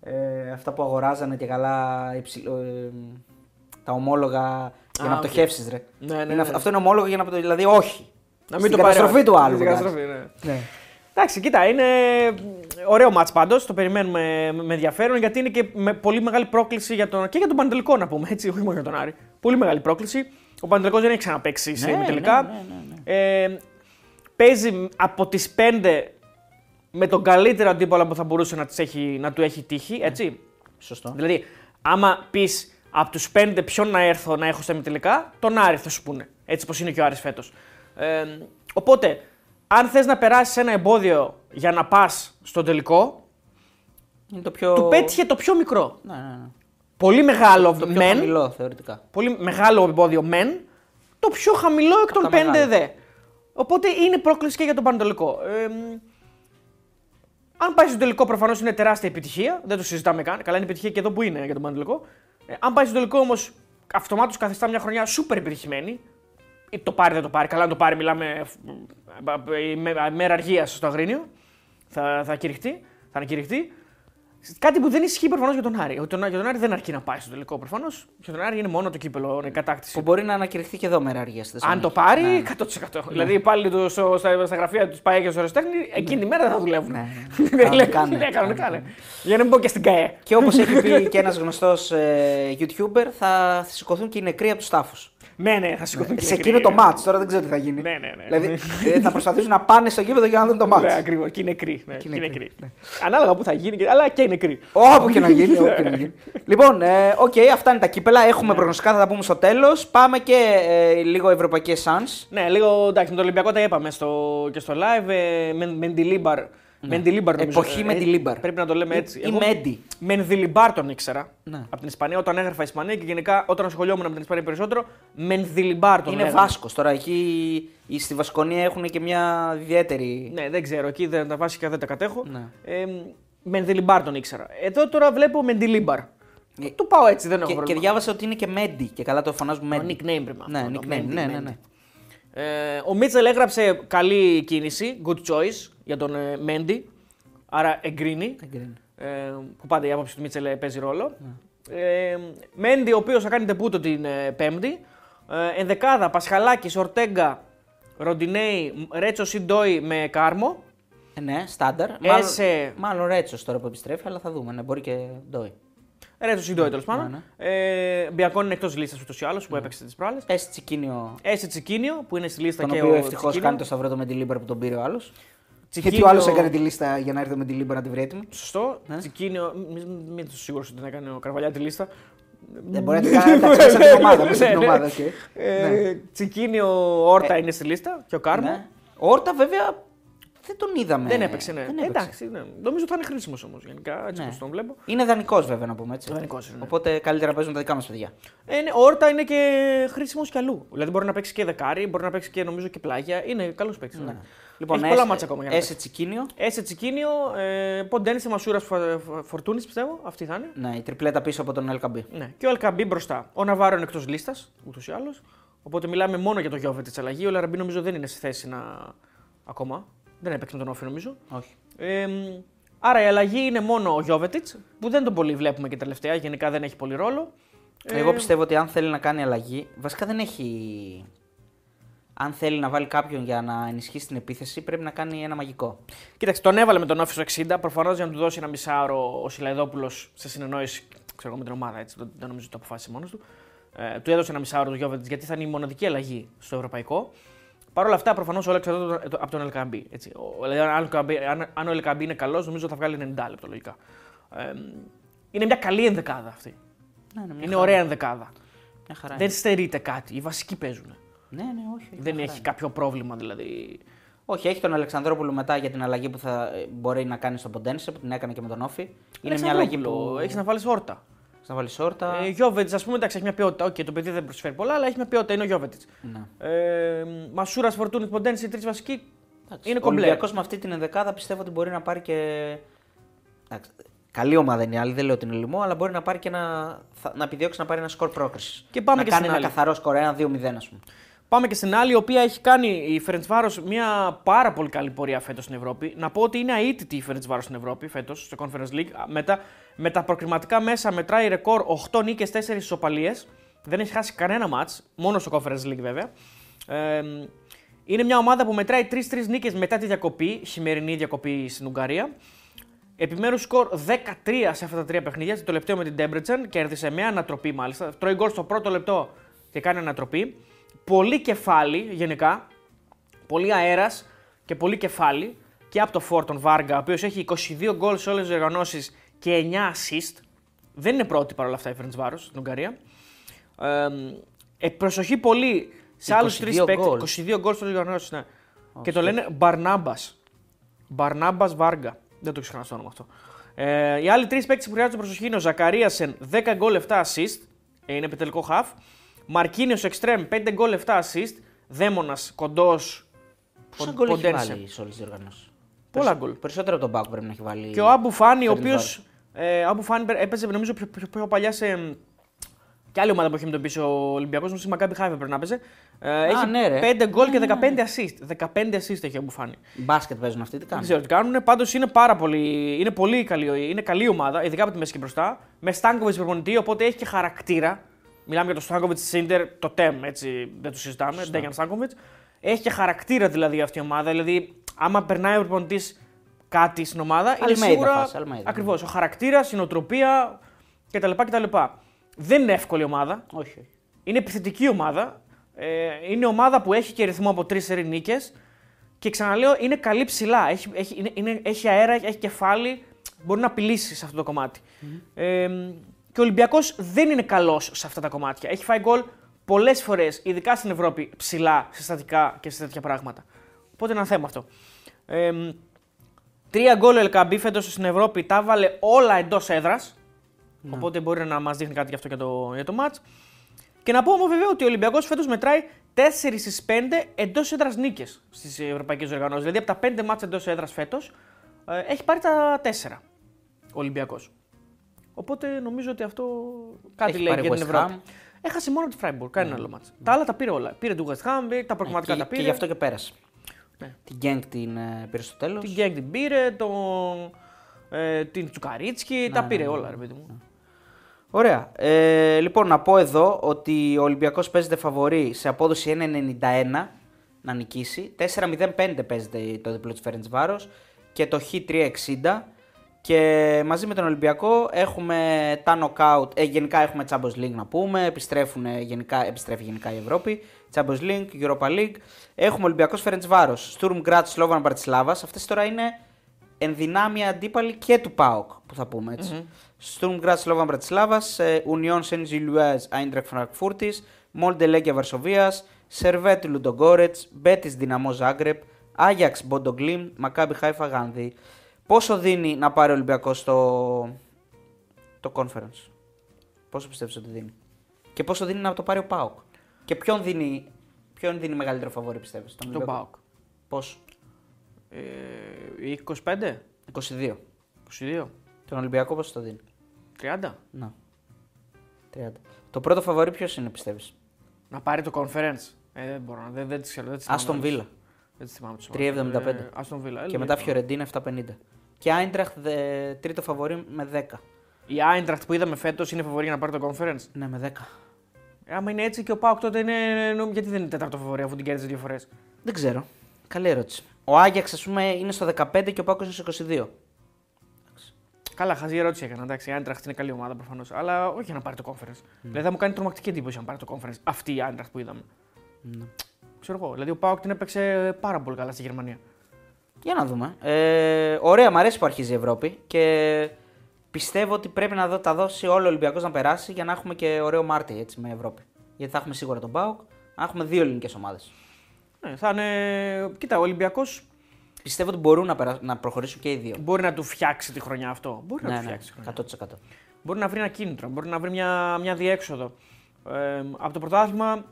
Ε, αυτά που αγοράζανε και καλά υψηλό, ε, τα ομόλογα για Α, να οκ. πτωχεύσεις, ρε. Ναι, ναι, Είναι, ναι. αυ- Αυτό είναι ομόλογο για να πτω- Δηλαδή, όχι. Να Στην το πάρει καταστροφή ο- του άλλου. Στην βγάζει. καταστροφή, ναι. Ναι. Εντάξει, κοίτα, είναι ωραίο μάτς πάντως, το περιμένουμε με ενδιαφέρον γιατί είναι και με πολύ μεγάλη πρόκληση για τον, και για τον Παντελικό να πούμε, έτσι, όχι μόνο για τον Άρη. Πολύ μεγάλη πρόκληση. Ο Παντελικός δεν έχει ξαναπαίξει σε Ναι, ημιτελικά. ναι, ναι, ναι, Ε, παίζει από τις πέντε με τον καλύτερο αντίπαλο που θα μπορούσε να, τις έχει, να του έχει τύχει, έτσι. Σωστό. Δηλαδή, άμα πεις από τους πέντε ποιον να έρθω να έχω στα ημιτελικά, τον Άρη θα σου πούνε. Έτσι πως είναι και ο Άρης φέτος. Ε, οπότε, αν θες να περάσεις ένα εμπόδιο για να πας στον τελικό, Είναι το πιο. του πέτυχε το πιο μικρό. Ναι, ναι, ναι. Πολύ μεγάλο Το πιο μεν, χαμηλό θεωρητικά. πολύ μεγάλο εμπόδιο μεν, το πιο χαμηλό εκ των τα πέντε μεγάλα. δε. Οπότε είναι πρόκληση και για τον Πανατολικό. Ε, αν πάει στο τελικό, προφανώ είναι τεράστια επιτυχία. Δεν το συζητάμε καν. Καλά, είναι επιτυχία και εδώ που είναι για τον Πανατολικό. Ε, αν πάει στο τελικό όμω, αυτομάτω καθιστά μια χρονιά σούπερ επιτυχημένη. Ή το πάρει, δεν το πάρει. Καλά, αν το πάρει, μιλάμε ε, ε, με- μέρα αργία στο Αγρίνιο. Θα, θα κηρυχτεί. Θα ανακηρυχτεί. Κάτι που δεν ισχύει προφανώς για τον Άρη. Ότι τον- Για τον Άρη δεν αρκεί να πάει στο τελικό προφανώς. Για τον Άρη είναι μόνο το κύπελο η κατάκτηση. Που μπορεί να ανακηρυχθεί και εδώ μέρα αργία. στη Αν το Θεσσαλονίκη. πάρει, Ναι. 100%. Δηλαδή οι υπάλληλοι του στο- στα, στα γραφεία τους ΠΑΕ και στο Ρεστέχνη εκείνη τη μέρα δεν θα δουλεύουν. Ναι, Δεν Κανονικά, λέει- ναι. ναι, κανονικά, ναι. Για να μην πω και στην ΚΑΕ. Και όπως έχει πει και ένας γνωστός ε, YouTuber, θα σηκωθούν και οι νεκροί από τους τάφους. Ναι, ναι, θα σηκωθούν και Σε οι εκείνο το νεκροί. match, τώρα δεν ξέρω τι θα γίνει. Ναι, ναι, ναι. Δηλαδή ε, θα προσπαθήσουν να πάνε στο γήπεδο για να δουν το match. Ναι, ακριβώς. Και οι νεκροί. Ναι, και οι νεκροί, νεκροί. Ανάλογα που θα γίνει, και- αλλά και οι νεκροί. Όπου και να γίνει, όπου και να γίνει. Λοιπόν, ε, οκ, αυτά είναι τα κύπελα. Έχουμε Ναι. προγνωστικά, θα τα πούμε στο τέλος. Πάμε και ε, λίγο ευρωπαϊκές Suns. Ναι, λίγο εντάξει, με το Ολυμπιακό τα είπαμε στο, και στο live. Ε, Μεν- Μεντιλίμπαρ. Μεντιλίμπαρ νομίζω. Εποχή Ε, Μεντιλίμπαρ. Πρέπει να το λέμε έτσι. Ή Εγώ- Μέντι. Μενδιλιμπάρ τον ήξερα. Ναι. Από την Ισπανία, όταν έγραφα Ισπανία και γενικά όταν ασχολιόμουν με την Ισπανία περισσότερο, Μενδιλιμπάρ τον Είναι λέγανε. Βάσκος. Τώρα εκεί οι- στη Βασκονία έχουν και μια ιδιαίτερη. Ναι, δεν ξέρω. Εκεί δεν τα βάσικα δεν τα κατέχω. Ναι. Ε, Μενδιλιμπάρ τον ήξερα. Εδώ τώρα βλέπω Μεντιλίμπαρ. Του πάω έτσι, δεν έχω Ε, Και, και πρόβλημα. διάβασα ότι είναι και Μέντι και καλά το φωνάζουν Το Μέντι. nickname πρέπει να Ναι, αυτό, το nickname. Mendy, Ναι, ναι, Mendy. ναι. Ε, ο Μίτσελ έγραψε καλή κίνηση, good choice για τον ε, Μέντι. Άρα εγκρίνει. Εγκρίνει. Ε, που πάντα η άποψη του Μίτσελ ε, παίζει ρόλο. Ε, Μέντι, ο οποίος θα κάνει τεπούτο την ε, Πέμπτη. Ε, ενδεκάδα Πασχαλάκης, Ορτέγκα, Ροντινέη, Ρέτσο Σιντόι με Κάρμο. Ε, Ναι, στάνταρ. Έσε. Μάλλον, μάλλον Ρέτσος τώρα που επιστρέφει, αλλά θα δούμε. Ναι, μπορεί και Ντόι. Ρέτσο Σιντόι τέλος πάντων. Ναι, Ε, Μπιακόν είναι εκτός λίστας ούτως ή άλλως που έπαιξε τις προάλλες. Πε Τσικίνιο, Έσε Τσικίνιο που είναι στη λίστα τον και οποίο ο ευτυχώς Τσικίνιο. κάνει το σταυρό το με τη Λίμπερ που τον πήρε ο άλλος. Τσικίνιο- Γιατί ο άλλος έκανε τη λίστα για να έρθει με τη Λίμπερ να τη βρει έτοιμη. Σωστό. Ναι. Τσικίνιο. Μην μη είσαι σίγουρος ότι δεν έκανε ο Καρβαλιάλ τη λίστα. Δεν μπορεί να την κάνει εντάξει, μέσα στην ομάδα. Μέσα στην Ναι, ναι. ομάδα οκ. Ε, Τσικίνιο Όρτα είναι στη λίστα και ο Κάρμο. Ναι. Ο Όρτα βέβαια δεν τον είδαμε. Δεν έπαιξε, ναι. Δεν έπαιξε. Εντάξει, ναι. νομίζω θα είναι χρήσιμος όμως γενικά, έτσι Ναι. όπως τον βλέπω. Είναι δανεικός βέβαια να πούμε έτσι. Δανεικός είναι, ναι. Οπότε καλύτερα παίζουν τα δικά μας παιδιά. Ε, ναι, ο Όρτα είναι και χρήσιμος κι αλλού. Δηλαδή μπορεί να παίξει και δεκάρι, μπορεί να παίξει και νομίζω και πλάγια. Είναι καλός παίκτης. Ναι. Λοιπόν, Έχει πολλά Έσε- μάτσα ακόμα για να Έσε Τσικίνιο. Έσε Τσικίνιο, ε, Ποντένισε Μασούρας Φορτούνης πιστεύω. Αυτή θα είναι. Ναι, η τριπλέτα πίσω από τον LKB. Ναι. Και ο Ελκαμπή μπροστά. Ο Ναβάρο είναι εκτός λίστας, ούτως ή άλλως. Οπότε μιλάμε μόνο για το Γιώβετ τη αλλαγή. Ο Λαραμπή νομίζω δεν είναι σε θέση να. ακόμα. Δεν έπαιξε με τον Όφη νομίζω. Όχι. Ε, άρα η αλλαγή είναι μόνο ο Γιώβετιτς, που δεν τον πολύ βλέπουμε και τελευταία, γενικά δεν έχει πολύ ρόλο. Ε, Εγώ πιστεύω ότι αν θέλει να κάνει αλλαγή, βασικά δεν έχει. Αν θέλει να βάλει κάποιον για να ενισχύσει την επίθεση, πρέπει να κάνει ένα μαγικό. Κοίταξε, τον έβαλε με τον Όφη στο 60, προφανώς για να του δώσει ένα μισάωρο ο Σιλαϊδόπουλος σε συνεννόηση ξέρω, εγώ, με την ομάδα. Έτσι, δεν, δεν νομίζω ότι το αποφάσισε μόνος του. Ε, του έδωσε ένα μισάωρο του Γιώβετιτς γιατί θα είναι η μοναδική αλλαγή στο ευρωπαϊκό. Παρ' όλα αυτά, προφανώς όλα εξαρτάται από τον Ελκαμπή. Έτσι. Ο- Δηλαδή, αν, ο LKB αν, αν ο Ελκαμπή είναι καλός, νομίζω θα βγάλει 90 λεπτό λογικά. Ε, είναι μια καλή ενδεκάδα αυτή. Ναι, ναι, μια Είναι χαρά. ωραία ενδεκάδα. Μια χαρά Δεν είναι. στερείται κάτι. Οι βασικοί παίζουν. Ναι, ναι, όχι. όχι, Δεν μια έχει χαρά κάποιο πρόβλημα δηλαδή. Όχι, έχει τον Αλεξανδρόπουλο μετά για την αλλαγή που θα ε, μπορεί να κάνει στον Ποντένσε, που την έκανε και με τον ΟΦΗ. Είναι μια αλλαγή που. Έχεις να βάλεις Όρτα. Να βάλεις Όρτα. Ε, Γιόβετιτς, ας πούμε, εντάξει, έχει μια ποιότητα. Οκ, το παιδί δεν προσφέρει πολλά, αλλά έχει μια ποιότητα. Είναι ο Γιόβετιτς. Ναι. Ε, Μασούρας, Φορτούνης, Ποντένσε, οι τρεις βασικοί είναι Ο κομπλέ. Ολυμπιακός με αυτή την ενδεκάδα πιστεύω ότι μπορεί να πάρει και. Εντάξει, καλή ομάδα είναι η άλλη, δεν λέω ότι είναι λοιμό, αλλά μπορεί να πάρει και ένα... θα- να επιδιώξει να πάρει ένα σκορ πρόκρισης. Και πάμε να και κάνει στην ένα άλλη. καθαρό σκορ, ένα 2-0 ας πούμε. Πάμε και στην άλλη, η οποία έχει κάνει η Φερεντσβάρος μια πάρα πολύ καλή πορεία φέτος στην Ευρώπη. Να πω ότι είναι αίτητη η Φερεντσβάρος στην Ευρώπη φέτος, στο Conference League. Με τα, με τα προκριματικά μέσα μετράει ρεκόρ 8 νίκες, 4 ισοπαλίες. Δεν έχει χάσει κανένα μάτς, μόνο στο Conference League βέβαια. Ε, είναι μια ομάδα που μετράει 3-3 νίκες μετά τη διακοπή, χειμερινή διακοπή στην Ουγγαρία. Επιμέρους σκορ 13 σε αυτά τα τρία παιχνίδια. Το τελευταίο με την Debrecen κέρδισε με ανατροπή μάλιστα. Τρώει γκολ στο πρώτο λεπτό και κάνει ανατροπή. Πολύ κεφάλι γενικά. Πολύ αέρας και πολύ κεφάλι. Και από το Φόρτον Βάργα, ο οποίος έχει 22 γκολ σε όλες τις οργανώσει και 9 assist. Δεν είναι πρώτη παρόλα αυτά η Φερντσβάρο στην Ουγγαρία. Ε, ε, προσοχή πολύ σε άλλους 22 τρεις παίκτες. γκολ. 22 γκολ σε όλε τι οργανώσει, ναι. και το λένε Μπαρνάμπας. Μπαρνάμπας Βάργα. Δεν το ξεχνά το όνομα αυτό. Ε, οι άλλοι τρεις παίκτες που χρειάζονται προσοχή είναι ο Ζακαρίασεν 10 γκολ 7 assist. Ε, είναι επιτελικό half. Μαρκίνιος Εκστρέμ 5 γκολ 7 assist. Δαίμονας κοντός. Πόσα γκολ έχει βάλει σε όλες τις οργανώσει. Πολλά γκολ. Περισσότερο από τον Μπάκου πρέπει να έχει βάλει. Και ο Άμπου Φάνη, ο οποίος. Φερντσβάρος. Ε, ο Άμπου Φάνη έπαιζε νομίζω πιο, πιο, πιο παλιά σε. μ, Και άλλη ομάδα που έχει μετωπίσει ο Ολυμπιακός, νομίζω η Μακάμπι Χάιβερ πρέπει να παίζει. Ε, έχει ναι, ρε. 5 γκολ και 15 assist. 15 assist έχει ο Άμπου Φάνη. Μπάσκετ παίζουν αυτοί, τι Δεν κάνουν. ξέρω τι κάνουν. Πάντως είναι πάρα πολύ, είναι πολύ καλή, είναι καλή ομάδα, ειδικά από τη μέση και μπροστά. Με Στάνκοβιτς προπονητή, οπότε έχει και χαρακτήρα. Μιλάμε για το Στάνκοβιτς Σίντερ, το τεμ, έτσι δεν το συζητάμε. Ντέγιαν Στάνκοβιτς. Έχει και χαρακτήρα δηλαδή αυτή η ομάδα. Δηλαδή, άμα περνάει ο προπονητής κάτι στην ομάδα, είναι Αλμέιδα σίγουρα. φάση, Αλμέιδα. Ακριβώς. Ο χαρακτήρας, η νοοτροπία κτλ, κτλ. Δεν είναι εύκολη ομάδα. Όχι. όχι. Είναι επιθετική ομάδα. Ε, είναι ομάδα που έχει και ρυθμό από τρεις σερή νίκες. Και ξαναλέω, είναι καλή ψηλά. Έχει, έχει, είναι, είναι, έχει αέρα, έχει κεφάλι. Μπορεί να απειλήσει σε αυτό το κομματι Ε, και ο Ολυμπιακός δεν είναι καλός σε αυτά τα κομμάτια. Έχει φάει γκολ πολλές φορές, ειδικά στην Ευρώπη, ψηλά, σε στατικά και σε τέτοια πράγματα. Οπότε είναι ένα θέμα αυτό. Ε, τρία γκολ ο Ελκαμπή φέτος στην Ευρώπη τα βάλε όλα εντός έδρας. Οπότε μπορεί να μας δείχνει κάτι γι' αυτό για το, για το match. Και να πω όμως βέβαια ότι ο Ολυμπιακός φέτος μετράει 4 στις 5 εντός έδρας νίκες στις ευρωπαϊκές οργανώσεις. Δηλαδή από τα 5 μάτια εντός έδρας φέτος έχει πάρει τα 4 ο Ολυμπιακός. Οπότε νομίζω ότι αυτό κάτι Έχει λέει πάρει για την West Ευρώπη. Ham. Έχασε μόνο τη Freiburg, κανένα άλλο μάτς. Τα άλλα τα πήρε όλα. Πήρε του West Ham, τα προγραμματικά και, τα πήρε. και γι' αυτό και πέρασε. Ναι. Την Γκένγκ την ε, πήρε στο τέλος. Την Γκέγκ την πήρε, τον, ε, την Τσουκαρίτσκι, τα πήρε όλα, ρε παιδί μου. Ωραία. Ε, λοιπόν, να πω εδώ ότι ο Ολυμπιακός παίζεται φαβορή σε απόδοση 1,91 να νικήσει. 4,05 παίζεται το διπλό της Φέρεντς Βάρος και το Χ 3,60. Και μαζί με τον Ολυμπιακό έχουμε τα knockout. Ε, γενικά έχουμε Champions League να πούμε. Επιστρέφουν, γενικά, επιστρέφει γενικά η Ευρώπη. Champions League, Europa League. Έχουμε Ολυμπιακός Φέρεντ Βάρο. Στουρμ Γκράτ, Σλόβαν Αυτές τώρα είναι ενδυνάμει αντίπαλοι και του ΠΑΟΚ που θα πούμε έτσι. Στουρμ Γκράτ, Σλόβαν Μπαρτισλάβα. Union Saint Gilles, Eindrack Frankfurti. Μόλτε Λέγκια Βαρσοβία. Σερβέτ Λουντογκόρετ. Μπέτι Δυναμό Ζάγκρεπ. Άγιαξ Μποντογκλίμ. Μακάμπι Χάιφα Γάνδη. Πόσο δίνει να πάρει ο Ολυμπιακός στο το conference; Πόσο πιστεύεις ότι δίνει; Και πόσο δίνει να το πάρει ο ΠΑΟΚ; Και ποιον δίνει, ποιον δίνει μεγαλύτερο φαβόρι πιστεύεις. Τον Τον Ολυμπιακό; ΠΑΟΚ. Πόσο. Ε, 25, 22. 22, Τον Ολυμπιακό πόσο το δίνει; 30. Να. 30. Το πρώτο φαβορή ποιος είναι πιστεύεις; Να πάρει το conference. Ε, δεν μπορώ, να- δεν, δεν τις ξέρω. Δεν τις θυμάμαι Άστον όλες. Βίλα. Δεν τις θυμάμαι τις 3,75. ομάδες. Ε, Άστον Βίλα. Και μετά Φιωρεντίνα 7,50. Και Άιντραχτ δε- τρίτο φαβορή με 10. Η Eintracht που είδαμε φέτος είναι φαβορή για να πάρει το conference; Ναι, με 10. Ε, άμα είναι έτσι και ο Πάουκ τότε είναι. νο- Γιατί δεν είναι τέταρτο φαβορή αφού την κέρδισε δύο φορές; Δεν ξέρω. Καλή ερώτηση. Ο Άγιαξ, ας πούμε, είναι στο 15 και ο Πάκο είναι στο 22. Καλά, χαζή ερώτηση έκανα. Εντάξει, η Eintracht είναι καλή ομάδα προφανώς. Αλλά όχι για να πάρει το conference. Δηλαδή θα μου κάνει τρομακτική εντύπωση αν πάρει το conference αυτή η Eintracht που είδαμε. Ναι. Ξέρω εγώ. Δηλαδή ο Πάουκ την έπαιξε πάρα πολύ καλά στη Γερμανία. Για να δούμε. Ε, ωραία, μου αρέσει που αρχίζει η Ευρώπη και πιστεύω ότι πρέπει να δω, τα δώσει όλο ο Ολυμπιακός να περάσει για να έχουμε και ωραίο Μάρτι έτσι, με Ευρώπη. Γιατί θα έχουμε σίγουρα τον Μπάουκ, να έχουμε δύο ελληνικές ομάδες. Ναι, θα είναι. Κοίτα, ο Ολυμπιακός Πιστεύω ότι μπορούν να, περα... να προχωρήσουν και οι δύο. μπορεί να του φτιάξει τη χρονιά αυτό. Μπορεί να ναι, του ναι, φτιάξει τη χρονιά. 100%. μπορεί να βρει ένα κίνητρο, μπορεί να βρει μια, μια διέξοδο. Ε, από το πρωτάθλημα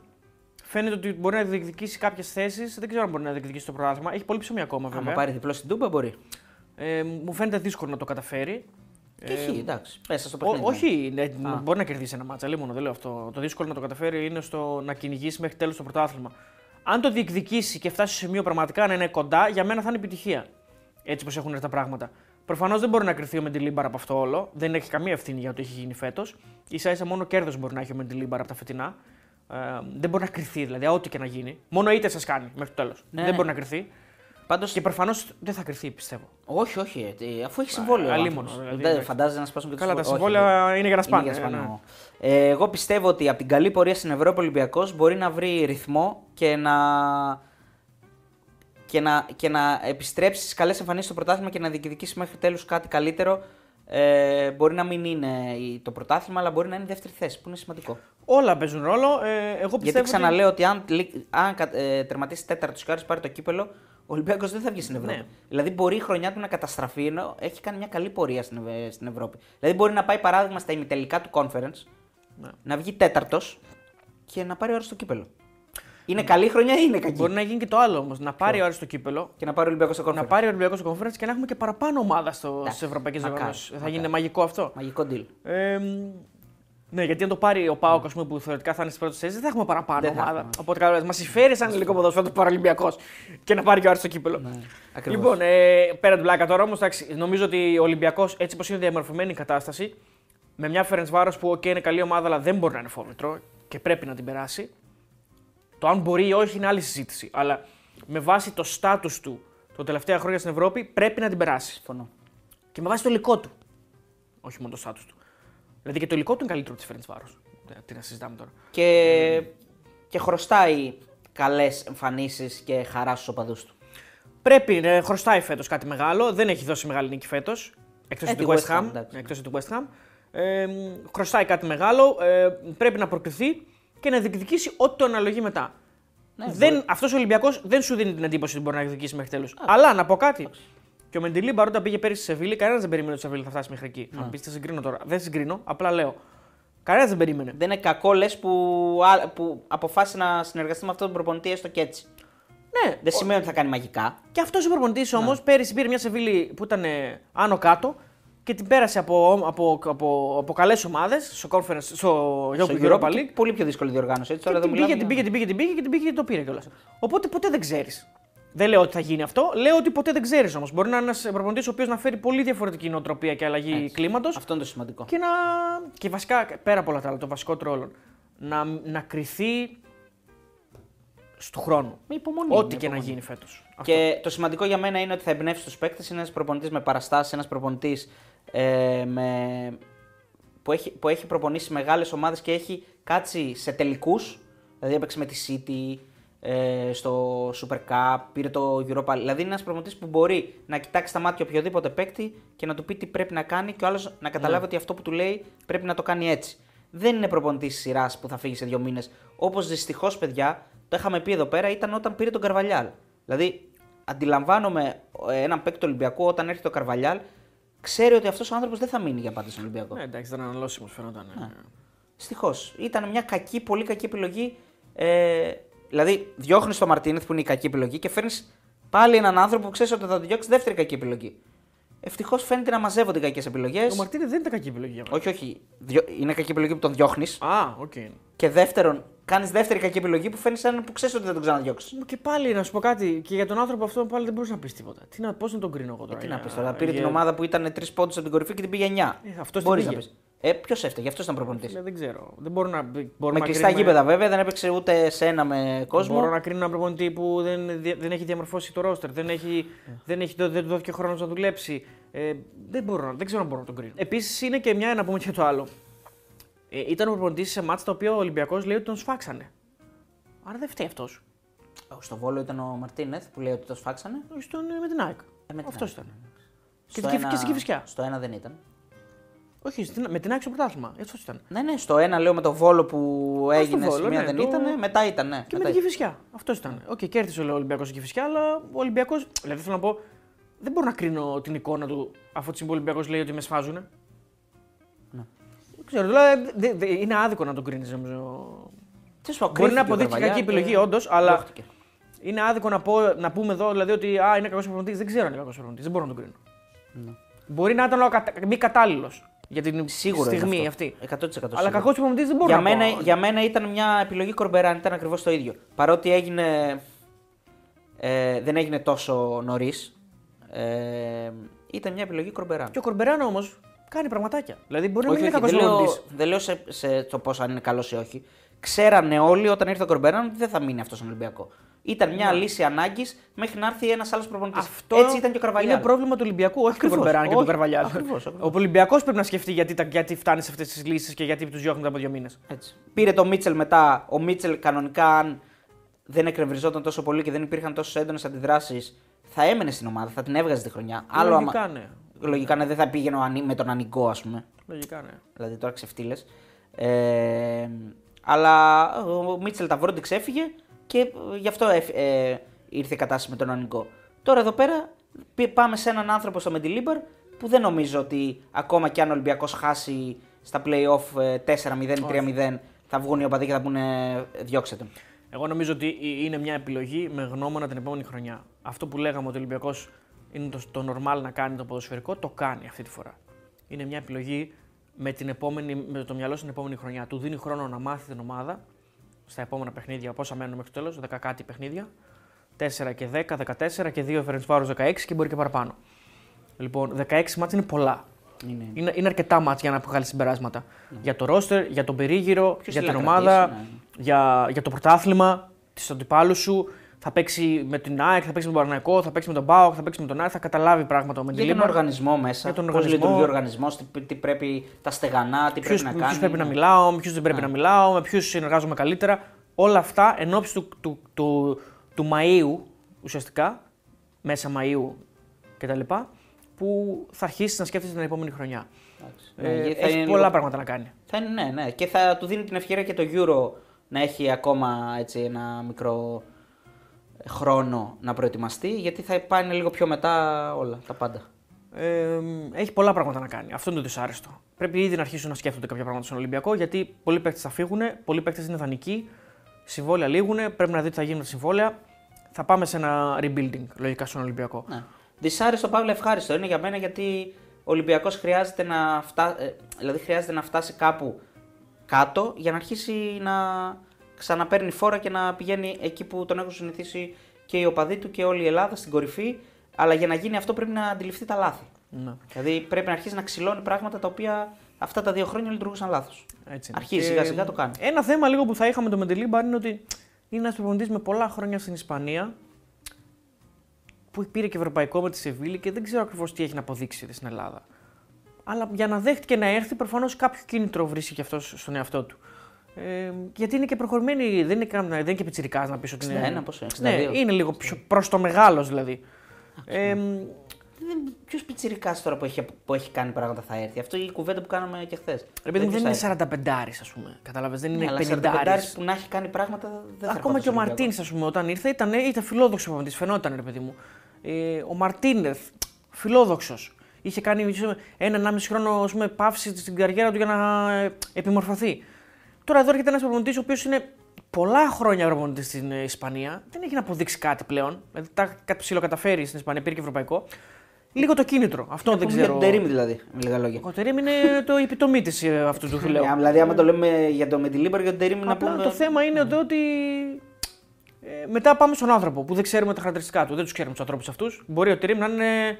φαίνεται ότι μπορεί να διεκδικήσει κάποιες θέσεις. Δεν ξέρω αν μπορεί να διεκδικήσει το πρωτάθλημα. Έχει πολύ ψωμί ακόμα βέβαια. Αν πάρει διπλό στην Τούμπα μπορεί. Ε, μου φαίνεται δύσκολο να το καταφέρει. Και έχει, εντάξει. Πέσα στο Ε, Ό, παιχνίδι. όχι, ναι, μπορεί να κερδίσει ένα μάτσα. Λίγο δεν λέω αυτό. Το δύσκολο να το καταφέρει είναι στο να κυνηγήσει μέχρι τέλος το πρωτάθλημα. Αν το διεκδικήσει και φτάσει σε σημείο πραγματικά να είναι κοντά, για μένα θα είναι επιτυχία. Έτσι όπω έχουν έρθει τα πράγματα. Προφανώς δεν μπορεί να κρυθεί ο Μεντιλίμπαρα από αυτό όλο. Δεν έχει καμία ευθύνη για το τι έχει γίνει φέτος. σα ίσα μόνο κέρδος μπορεί να έχει ο Μεντιλίμπαρα από τα φετινά. Ε, δεν μπορεί να κρυθεί δηλαδή, ό,τι και να γίνει. Μόνο είτε σας κάνει μέχρι το τέλος. Ναι, δεν ναι. μπορεί να κρυθεί. Πάντως, Και προφανώς δεν θα κρυθεί, πιστεύω. Όχι, όχι. ε, Αφού έχει συμβόλαιο. ο αλίμονο, άνθρωπος. δηλαδή, δεν εντάξει. φαντάζεσαι να σπάσουν και Καλά, τα όχι, συμβόλαια δεν- είναι για να σπάνε, για ναι. ναι. Ε, εγώ πιστεύω ότι από την καλή πορεία στην Ευρώπη ο Ολυμπιακός μπορεί να βρει ρυθμό και να, και να, και να επιστρέψει στις καλές εμφανίσεις στο πρωτάθλημα και να διεκδικήσει μέχρι τέλους κάτι καλύτερο. Ε, μπορεί να μην είναι η- το πρωτάθλημα, αλλά μπορεί να είναι η δεύτερη θέση, που είναι σημαντικό. Όλα παίζουν ρόλο. Ε, εγώ πιστεύω Γιατί ότι- ξαναλέω ότι αν, λι- αν κα- ε, τερματίσει τέταρτος και ο Άρης πάρει το κύπελο, ο Ολυμπιακός δεν θα βγει στην Ευρώπη. Ναι. Δηλαδή μπορεί η χρονιά του να καταστραφεί ενώ έχει κάνει μια καλή πορεία στην, Ευ- στην Ευρώπη. Δηλαδή μπορεί να πάει παράδειγμα στα ημιτελικά του conference, Ναι. να βγει τέταρτος και να πάρει ο Άρης το κύπελο. Είναι καλή χρονιά ή είναι κακή; Μπορεί να γίνει και το άλλο όμως. Να πάρει ο Άρης το κύπελο, Και να πάρει ο Ολυμπιακός στο conference. να πάρει ο Ολυμπιακός στο conference και να έχουμε και παραπάνω ομάδα Εντάξει, στις ευρωπαϊκές μακάρι, διοργανώσει. Θα μακάρι. γίνει μαγικό αυτό. Μαγικό deal. Ε, μ, ναι, γιατί αν το πάρει ο Πάοκ, ας πούμε, που θεωρητικά θα είναι στις πρώτες θέσεις, δεν θα έχουμε παραπάνω Δεν θα ομάδα. έχουμε. Οπότε καλά, μας συμφέρει σαν ελληνικό ποδόσφαιρο το Παραλυμπιακό και να πάρει και ο Άρης το κύπελο. Ναι, ακριβώς. Λοιπόν, ε, πέρα την πλάκα τώρα όμως, νομίζω ότι ο Ολυμπιακός έτσι πω είναι διαμορφωμένη η κατάσταση, με μια Φερεντ Βάρος που okay, είναι καλή ομάδα, αλλά δεν μπορεί να είναι φόβητρο και πρέπει να την περάσει. Το αν μπορεί ή όχι είναι άλλη συζήτηση. Αλλά με βάση το στάτου του τα τελευταία χρόνια στην Ευρώπη πρέπει να την περάσει. Συμφωνώ. Και με βάση το υλικό του. Όχι μόνο το στάτου του. Δηλαδή και το υλικό του είναι καλύτερο από τη Φερεντ Βάρος. Τι να συζητάμε τώρα. Και, και χρωστάει καλές εμφανίσεις και χαράς στους οπαδούς του. Πρέπει να χρωστάει φέτος κάτι μεγάλο. Δεν έχει δώσει μεγάλη νίκη φέτος. Εκτός Ε, του τη West West Ham, Ham. εντάξει. Εκτός του West Ham. Ε, μ, χρωστάει κάτι μεγάλο. Ε, πρέπει να προκριθεί και να διεκδικήσει ό,τι το αναλογεί μετά. Ναι, δεν, αυτός ο Ολυμπιακός δεν σου δίνει την εντύπωση ότι μπορεί να διεκδικήσει μέχρι τέλους. Αλλά να πω κάτι. Και ο Μεντιλί όταν πήγε πέρυσι σε Σεβίλη, κανένας δεν περίμενε ότι η Σεβίλη θα φτάσει μέχρι εκεί. Θα μου πει τι συγκρίνω τώρα. Δεν συγκρίνω, απλά λέω. Κανένας δεν περίμενε. Δεν είναι κακό λες που, α- που αποφάσισε να συνεργαστεί με αυτόν τον προπονητή έστω και έτσι. Ναι, Δεν σημαίνει ότι θα κάνει μαγικά. Και αυτός ο προπονητής όμως πέρυσι πήρε μια Σεβίλη που ήταν ε, άνω κάτω και την πέρασε από, από, από, από καλές ομάδες στο, conference, στο, Στο Europa Europa League. και Πολύ πιο δύσκολη διοργάνωση. Έτσι, Και τώρα την δεν πήγε, μιλάμε την για- πήγε, την πήγε, την πήγε και την πήγε και το πήρε κιόλας. Οπότε ποτέ δεν ξέρεις. Δεν λέω ότι θα γίνει αυτό, λέω ότι ποτέ δεν ξέρεις όμως. Μπορεί να είναι ένας προπονητής ο οποίος να φέρει πολύ διαφορετική νοοτροπία και αλλαγή κλίματος Αυτό είναι το σημαντικό. και να. και βασικά πέρα από όλα τα άλλα, το βασικό τρόλο, να, να κρυθεί του χρόνου. Με υπομονή. Ό,τι με και να υπομονή. γίνει φέτος. Και το σημαντικό για μένα είναι ότι θα εμπνεύσει τους παίκτες. Είναι ένας προπονητής με παραστάσεις, ένας προπονητής ε, με... που, έχει, που έχει προπονήσει μεγάλες ομάδες και έχει κάτσει σε τελικούς. Δηλαδή έπαιξε με τη City ε, στο Super Cup, πήρε το Europa League. Δηλαδή είναι ένας προπονητή που μπορεί να κοιτάξει τα μάτια οποιοδήποτε παίκτη και να του πει τι πρέπει να κάνει και ο άλλος να καταλάβει ότι αυτό που του λέει πρέπει να το κάνει έτσι. Δεν είναι προπονητής σειράς που θα φύγει σε δύο μήνες. Όπως δυστυχώς, παιδιά, το είχαμε πει εδώ πέρα, ήταν όταν πήρε τον Καρβαλιάλ. Δηλαδή, αντιλαμβάνομαι ε, έναν παίκτη του Ολυμπιακού όταν έρχεται ο Καρβαλιάλ, ξέρει ότι αυτός ο άνθρωπος δεν θα μείνει για πάντα στον Ολυμπιακό. Ναι, εντάξει, ήταν αναλώσιμος φαίνονταν. Ναι. ε. Δυστυχώς. Ήταν μια κακή, πολύ κακή επιλογή. Ε, δηλαδή, διώχνεις τον Μαρτίνεθ που είναι η κακή επιλογή και φέρνεις πάλι έναν άνθρωπο που ξέρεις ότι θα τον διώξεις δεύτερη κακή επιλογή. Ευτυχώς φαίνεται να μαζεύονται οι κακές επιλογές. Ο Μαρτίνεθ δεν ήταν κακή επιλογή για μένα. Όχι, όχι. Διο- Είναι κακή επιλογή που τον διώχνεις. Α, οκ. Και δεύτερον, κάνεις δεύτερη κακή επιλογή που φέρνεις έναν που ξέρεις ότι δεν τον ξαναδιώξεις. Και πάλι να σου πω κάτι, και για τον άνθρωπο αυτό πάλι δεν μπορείς να πεις τίποτα. Τι να, πώς να τον κρίνω εγώ τώρα. Ε, Τι για- να πεις τώρα. Πήρε για- την ομάδα που ήταν τρεις πόντους από την κορυφή και την πήγε 9. Ε, αυτός την Μπορείς να πήγε. πεις. Ε, Ποιος έφταιγε, αυτός ήταν προπονητής. Ε, Δεν ξέρω. Δεν μπορώ να. Μπορούμε Με να κλειστά κρίνουμε- γήπεδα βέβαια, δεν έπαιξε ούτε σε ένα με κόσμο. Μπορώ να κρίνω έναν προπονητή που δεν, δια- δεν έχει διαμορφώσει το ρόστερ, δεν, έχει, δεν, έχει, δεν του δόθηκε χρόνος να δουλέψει. Ε, δεν, μπορώ, να- δεν ξέρω αν μπορώ να τον κρίνω. Επίσης είναι και μια, να πούμε και το άλλο. Ε, ήταν ο προπονητής σε μάτς τα οποία ο Ολυμπιακός λέει ότι τον σφάξανε. Άρα δεν φταίει αυτός. Στο Βόλο ήταν ο Μαρτίνεθ που λέει ότι το σφάξανε. Στον, με την ΑΕΚ. Ε, με την Αυτός ΑΕΚ. ήταν. Στο Και, στην- και στην Κηφισιά. Στο ένα δεν ήταν. Όχι, στην- με την ΑΕΚ στο πρωτάθλημα. Έτσι ήταν. Ναι, ναι, στο ένα λέω με το Βόλο που Α, στο έγινε Βόλο, στη μία ναι, δεν το- ήταν, μετά ήταν. Ναι, Και μετά με την Κυφυσιά. Αυτός ήταν. Οκ, κέρδισε ο Ολυμπιακός στην Κυφυσιά, αλλά ο Ολυμπιακό. Δηλαδή θέλω να πω, δεν μπορώ να κρίνω την εικόνα του αφού τη Ολυμπιακός λέει ότι με σφάζουν. Ναι. ξέρω, δηλαδή, δε- δε- είναι άδικο να τον κρίνεις, νομίζω. Τι σου Μπορεί να αποδείξει κακή επιλογή, όντως, αλλά δόχτηκε. είναι άδικο να, πω, να πούμε εδώ δηλαδή, ότι α, είναι κακός προπονητής. Δεν ξέρω αν είναι κακός προπονητής. Δεν μπορώ να τον κρίνω. Μπορεί να ήταν ο ακα- μη κατάλληλος για την Ναι. Σίγουρα είναι στιγμή αυτό. αυτή. 100% Αλλά σίγουρα. κακός προπονητή δεν μπορώ για να μένα, πω. για μένα ήταν μια επιλογή Κορμπεράν, ήταν ακριβώς το ίδιο. Παρότι έγινε. Ε, δεν έγινε τόσο νωρίς. Ε, ήταν μια επιλογή Κορμπεράν. Και ο Κορμπεράν όμως κάνει πραγματάκια. Δηλαδή μπορεί να Όχι, μην είναι όχι, κακός δεν λέω, προπονητή. δεν λέω σε, σε το πώς αν είναι καλός ή όχι. Ξέρανε όλοι όταν ήρθε ο Κορμπεράν ότι δεν θα μείνει αυτός στον Ολυμπιακός. Ήταν μια λύση ανάγκης μέχρι να έρθει ένας άλλος προπονητής. Ναι. Αυτό Έτσι ήταν και ο Καρβαλιάλ. Είναι πρόβλημα του Ολυμπιακού, όχι Ακριβώς, του Κορμπεράν και του όχι, Καρβαλιάλ. ακριβώς, ακριβώς. Ο Ολυμπιακός πρέπει να σκεφτεί γιατί, τα- γιατί φτάνει σε αυτές τις λύσεις και γιατί τους διώχνουν μετά από δύο μήνες. Έτσι. Πήρε το Μίτσελ μετά. Ο Μίτσελ κανονικά, αν δεν εκνευριζόταν τόσο πολύ και δεν υπήρχαν τόσο έντονες αντιδράσεις, θα έμενε στην ομάδα, θα την έβγαζε τη χρονιά. Άλλο Λογικά άμα- ναι. Λογικά ναι, δεν θα πήγαινε ο Ανί- με τον Ανικό, ας πούμε. Λογικά ναι. Δηλαδή τώρα ξεφτύλες. Ε, αλλά ο Μίτσελ Ταβρόντιξ έφυγε και ε, γι' αυτό έφ- ε, ήρθε η κατάσταση με τον Ανικό. Τώρα εδώ πέρα πη- πάμε σε έναν άνθρωπο στο Μεντιλίμπαρ που δεν νομίζω ότι ακόμα κι αν ο Ολυμπιακός χάσει στα playoff ε, 4-0 ή 3-0 θα βγουν οι οπαδοί και θα πούνε διώξτε τον. Εγώ νομίζω ότι είναι μια επιλογή με γνώμονα την επόμενη χρονιά. Αυτό που λέγαμε ότι ο Ολυμπιακός είναι το, το normal να κάνει το ποδοσφαιρικό, το κάνει αυτή τη φορά. Είναι μια επιλογή με, την επόμενη, με το μυαλό στην επόμενη χρονιά. Του δίνει χρόνο να μάθει την ομάδα στα επόμενα παιχνίδια, πόσα μένουν μέχρι το τέλος, 10 κάτι παιχνίδια. 4 και 10, 14 και 2 Φερεντσβάρος 16 και μπορεί και παραπάνω. Λοιπόν, 16 ματς είναι πολλά. Είναι. Είναι, είναι αρκετά ματς για να βγάλει συμπεράσματα. Για το ρόστερ, για τον περίγυρο, Ποιος για θέλει την να ομάδα, κρατήσει, ναι. για, για το πρωτάθλημα, του αντιπάλου σου. Θα παίξει με την ΑΕΚ, θα παίξει με τον Παναθηναϊκό, θα παίξει με τον ΠΑΟΚ, θα παίξει με τον ΑΕΚ, θα καταλάβει πράγματα με την Για τον Λίμπαρ. οργανισμό μέσα, Για τον πώς οργανισμό. λειτουργεί ο οργανισμός, τι, τι πρέπει, τα στεγανά, τι Ποιους, πρέπει με να ποιους κάνει. πρέπει να ναι. μιλάω, με ποιους δεν πρέπει Ναι. να μιλάω, με ποιους συνεργάζομαι καλύτερα. Όλα αυτά εν ώψη του, του, του, του Μαΐου ουσιαστικά, μέσα Μαΐου κτλ. που θα αρχίσεις να σκέφτεται την επόμενη χρονιά. Εντάξει. Ε, Ναι, θα έχεις είναι πολλά λίγο- πράγματα να κάνει. Θα είναι, ναι, ναι. Και θα του δίνει την ευκαιρία και το Euro να έχει ακόμα έτσι, ένα μικρό χρόνο να προετοιμαστεί, γιατί θα πάνε λίγο πιο μετά όλα, τα πάντα. Ε, έχει πολλά πράγματα να κάνει. Αυτό είναι το δυσάρεστο. Πρέπει ήδη να αρχίσουν να σκέφτονται κάποια πράγματα στον Ολυμπιακό, γιατί πολλοί παίκτες θα φύγουν, πολλοί παίκτες είναι δανεικοί, συμβόλαια λήγουν, πρέπει να δει τι θα γίνει με τα συμβόλαια. Θα πάμε σε ένα rebuilding λογικά στον Ολυμπιακό. Ναι. Δυσάρεστο, Παύλο, ευχάριστο είναι για μένα γιατί ο Ολυμπιακός χρειάζεται να, φτά... ε, δηλαδή χρειάζεται να φτάσει κάπου κάτω για να αρχίσει να ξαναπαίρνει φόρα και να πηγαίνει εκεί που τον έχουν συνηθίσει και οι οπαδοί του και όλη η Ελλάδα στην κορυφή. Αλλά για να γίνει αυτό πρέπει να αντιληφθεί τα λάθη. Ναι. Δηλαδή πρέπει να αρχίσει να ξυλώνει πράγματα τα οποία αυτά τα δύο χρόνια λειτουργούσαν λάθος. Έτσι είναι. Αρχίζει Και σιγά σιγά το κάνει. Ένα θέμα λίγο που θα είχαμε το Μεντελίμπαρ είναι ότι είναι ένας προπονητής με πολλά χρόνια στην Ισπανία που πήρε και ευρωπαϊκό με τη Σεβίλη και δεν ξέρω ακριβώς τι έχει να αποδείξει στην Ελλάδα. Αλλά για να δέχτηκε να έρθει, προφανώς κάποιο κίνητρο βρίσκει και αυτός στον εαυτό του. Ε, γιατί είναι και προχωρημένη, δεν είναι, καν- δεν είναι και πιτσιρικάς να πεις ότι είναι. 61, πόσο, 62. Ναι, είναι λίγο πιο προς το μεγάλος δηλαδή. Ε, Ποιος πιτσυρικά τώρα που έχει, που έχει κάνει πράγματα θα έρθει; Αυτό η κουβέντα που κάναμε και χθες. ρε παιδί μου, δεν είναι 45 ας πούμε. Κατάλαβε, δεν είναι 50 50 που να έχει κάνει πράγματα δεν θα Ακόμα και ο ερχόταν στο Μαρτίνε, ας πούμε, όταν ήρθε, ήταν, ήταν φιλόδοξος προπονητή. Φαινόταν, ρε παιδί μου. Ε, ο Μαρτίνεθ, φιλόδοξος. Είχε κάνει ίσως, ένα-ενάμιση χρόνο ας πούμε, παύση στην καριέρα του για να ε, επιμορφωθεί. Τώρα εδώ έρχεται ένας προπονητής ο οποίος είναι πολλά χρόνια προπονητής στην ε, Ισπανία. Δεν έχει να αποδείξει κάτι πλέον. Δηλαδή, τα κάτι ψηλοκαταφέρει στην Ισπανία, πήρε και ευρωπαϊκό. Λίγο το κίνητρο. Αυτό δεν Για ξέρω. τον Τερήμ δηλαδή, με λίγα λόγια. Ο Τερίμ είναι το επιτομή τη αυτού του φιλέου. Ε, δηλαδή, άμα το λέμε για το Μεντιλίμπαρ, για τον Τερήμ να Απλά πούμε. το θέμα είναι εδώ ότι ε, μετά πάμε στον άνθρωπο που δεν ξέρουμε τα χαρακτηριστικά του. Δεν τους ξέρουμε τους ανθρώπους αυτούς. Μπορεί ο Τερήμ να είναι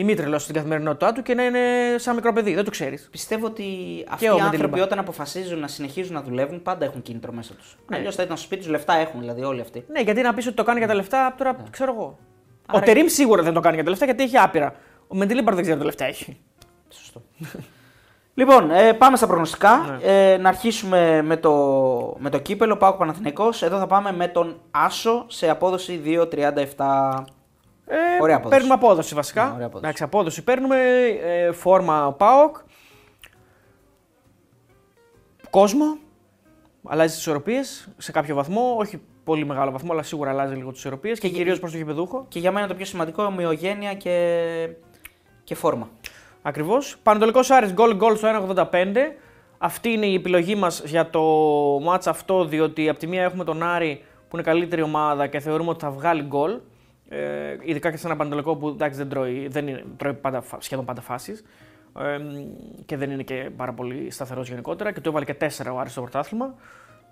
ημίτρελο στην καθημερινότητά του και να είναι σαν μικρό παιδί. Δεν το ξέρεις. Πιστεύω ότι αυτοί ο οι άνθρωποι Μεντιλίμπαρ. όταν αποφασίζουν να συνεχίζουν να δουλεύουν, πάντα έχουν κίνητρο μέσα τους. Ναι. Αλλιώς θα ήταν στο σπίτι τους, λεφτά έχουν δηλαδή όλοι αυτοί. Ναι, γιατί να πεις ότι το κάνει για τα λεφτά, τώρα ξέρω εγώ. Άρα- Ο Τερήμ σίγουρα δεν το κάνει για τα λεφτά γιατί έχει άπειρα. Ο Μεντιλίμπαρ δεν ξέρει τα λεφτά έχει. Σωστό. λοιπόν, ε, πάμε στα προγνωστικά. Ναι. Ε, να αρχίσουμε με το, με το κύπελο Πάοκ Παναθηναϊκός. Εδώ θα πάμε με τον Άσο σε απόδοση 2,37. Ε, Ωραία απόδοση. Παίρνουμε απόδοση βασικά. Ναι, ωραία απόδοση. Εντάξει, απόδοση παίρνουμε. Ε, φόρμα ΠΑΟΚ. Κόσμο. Αλλάζει τις ισορροπίες σε κάποιο βαθμό. Όχι πολύ μεγάλο βαθμό, αλλά σίγουρα αλλάζει λίγο τις ισορροπίες και, Και- κυρίως προς το γηπεδούχο. Και για μένα το πιο σημαντικό, ομοιογένεια και, και φόρμα. Ακριβώς. Πανατολικό Άρης γκολ γκολ στο 1,85. αυτή είναι η επιλογή μας για το match αυτό, διότι από τη μία έχουμε τον Άρη που είναι καλύτερη ομάδα και θεωρούμε ότι θα βγάλει γκολ. Ε, ειδικά και σε ένα παντελικό που εντάξει, δεν τρώει, δεν είναι, τρώει πάντα, σχεδόν πάντα φάσεις. Ε, και δεν είναι και πάρα πολύ σταθερός γενικότερα. Και το έβαλε και 4 ο Άρης στο πρωτάθλημα.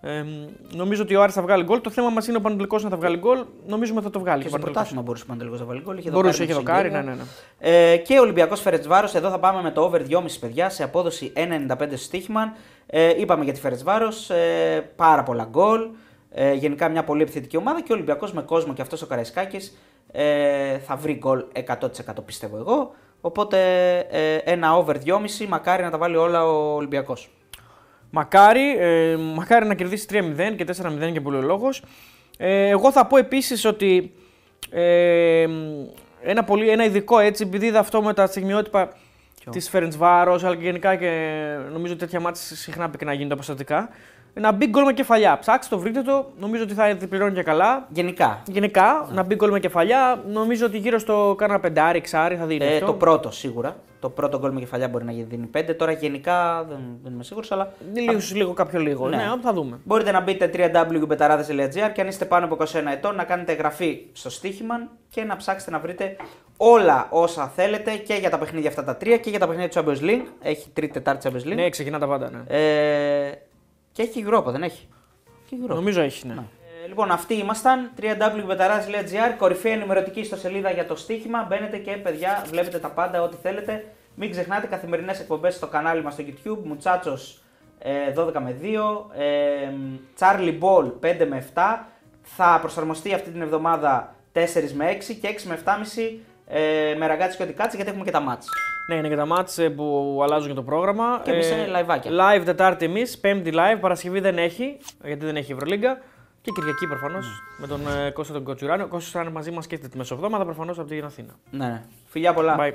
Ε, νομίζω ότι ο Άρης θα βγάλει γκολ. Το θέμα μας είναι ο Πανατολικό να θα βγάλει γκολ. Νομίζουμε ότι θα το βγάλει. Και στο πρωτάθλημα μπορούσε ο Πανατολικό να βγάλει γκολ. Είχε μπορούσε, είχε δοκάρει, ναι, ναι, ναι. Ε, και ο Ολυμπιακός Φερετσβάρο. Εδώ θα πάμε με το over 2,5 παιδιά σε απόδοση 1,95 στο στοίχημα. Ε, είπαμε για τη Φερετσβάρο. Ε, πάρα πολλά γκολ. Ε, γενικά μια πολύ επιθετική ομάδα και ο Ολυμπιακός με κόσμο και αυτός ο Καραϊσκάκης ε, θα βρει γκολ 100% πιστεύω εγώ. Οπότε ε, ένα over 2,5 μακάρι να τα βάλει όλα ο Ολυμπιακός. Μακάρι, ε, μακάρι να κερδίσει 3-0 και 4-0 και πολύ ο λόγος. Ε, εγώ θα πω επίσης ότι ε, ένα, πολύ, ένα ειδικό έτσι, επειδή είδα αυτό με τα στιγμιότυπα της Φέρεντ Βάρο, αλλά και γενικά και νομίζω τέτοια μάτια συχνά να γίνονται αποστατικά. Ένα big goal με κεφαλιά. Ψάξτε το, βρείτε το. Νομίζω ότι θα πληρώνει και καλά. Γενικά. Γενικά, ένα big goal με κεφαλιά. Νομίζω ότι γύρω στο κάνα πεντάρι, ξάρι θα δίνει. Ε, αυτό. Το πρώτο σίγουρα. Το πρώτο γκολ με κεφαλιά μπορεί να δίνει 5. Τώρα γενικά δεν, δεν είμαι σίγουρος, αλλά. Λίγο, λίγο κάποιο λίγο. Ναι. ναι, θα δούμε. Μπορείτε να μπείτε www.betarades.gr και αν είστε πάνω από 21 ετών να κάνετε εγγραφή στο στοίχημα και να ψάξετε να βρείτε όλα όσα θέλετε και για τα παιχνίδια αυτά τα τρία και για τα παιχνίδια του Champions League. Έχει τρίτη, τετάρτη Champions League. Ναι, ξεκινά τα πάντα. Ναι. Ε, και έχει Europa, δεν έχει; έχει Europa. Νομίζω έχει, ναι. Ε, λοιπόν, αυτοί ήμασταν. www.betaraz.gr, κορυφαία ενημερωτική ιστοσελίδα για το στοίχημα. Μπαίνετε και παιδιά, βλέπετε τα πάντα, ό,τι θέλετε. Μην ξεχνάτε καθημερινές εκπομπές στο κανάλι μας στο YouTube. Μουτσάτσος 12 με 2. Ε, Charlie Ball 5 με 7. Θα προσαρμοστεί αυτή την εβδομάδα 4 με 6 και 6 με 7,5 ε, με ραγκάτσι και ό,τι κάτσει γιατί έχουμε και τα μάτς. Ναι, είναι και τα μάτς ε, που αλλάζουν και το πρόγραμμα. Και εμείς είναι live. Live Τετάρτη εμείς, Πέμπτη live, Παρασκευή δεν έχει, γιατί δεν έχει Ευρωλίγκα. Και Κυριακή προφανώς mm. με τον ε, Κώστα τον Κοτσουράνο. Ο Κώστα μαζί μας και τη μεσοβδόμαδα προφανώς από την Αθήνα. Ναι, ναι. Φιλιά πολλά. Bye.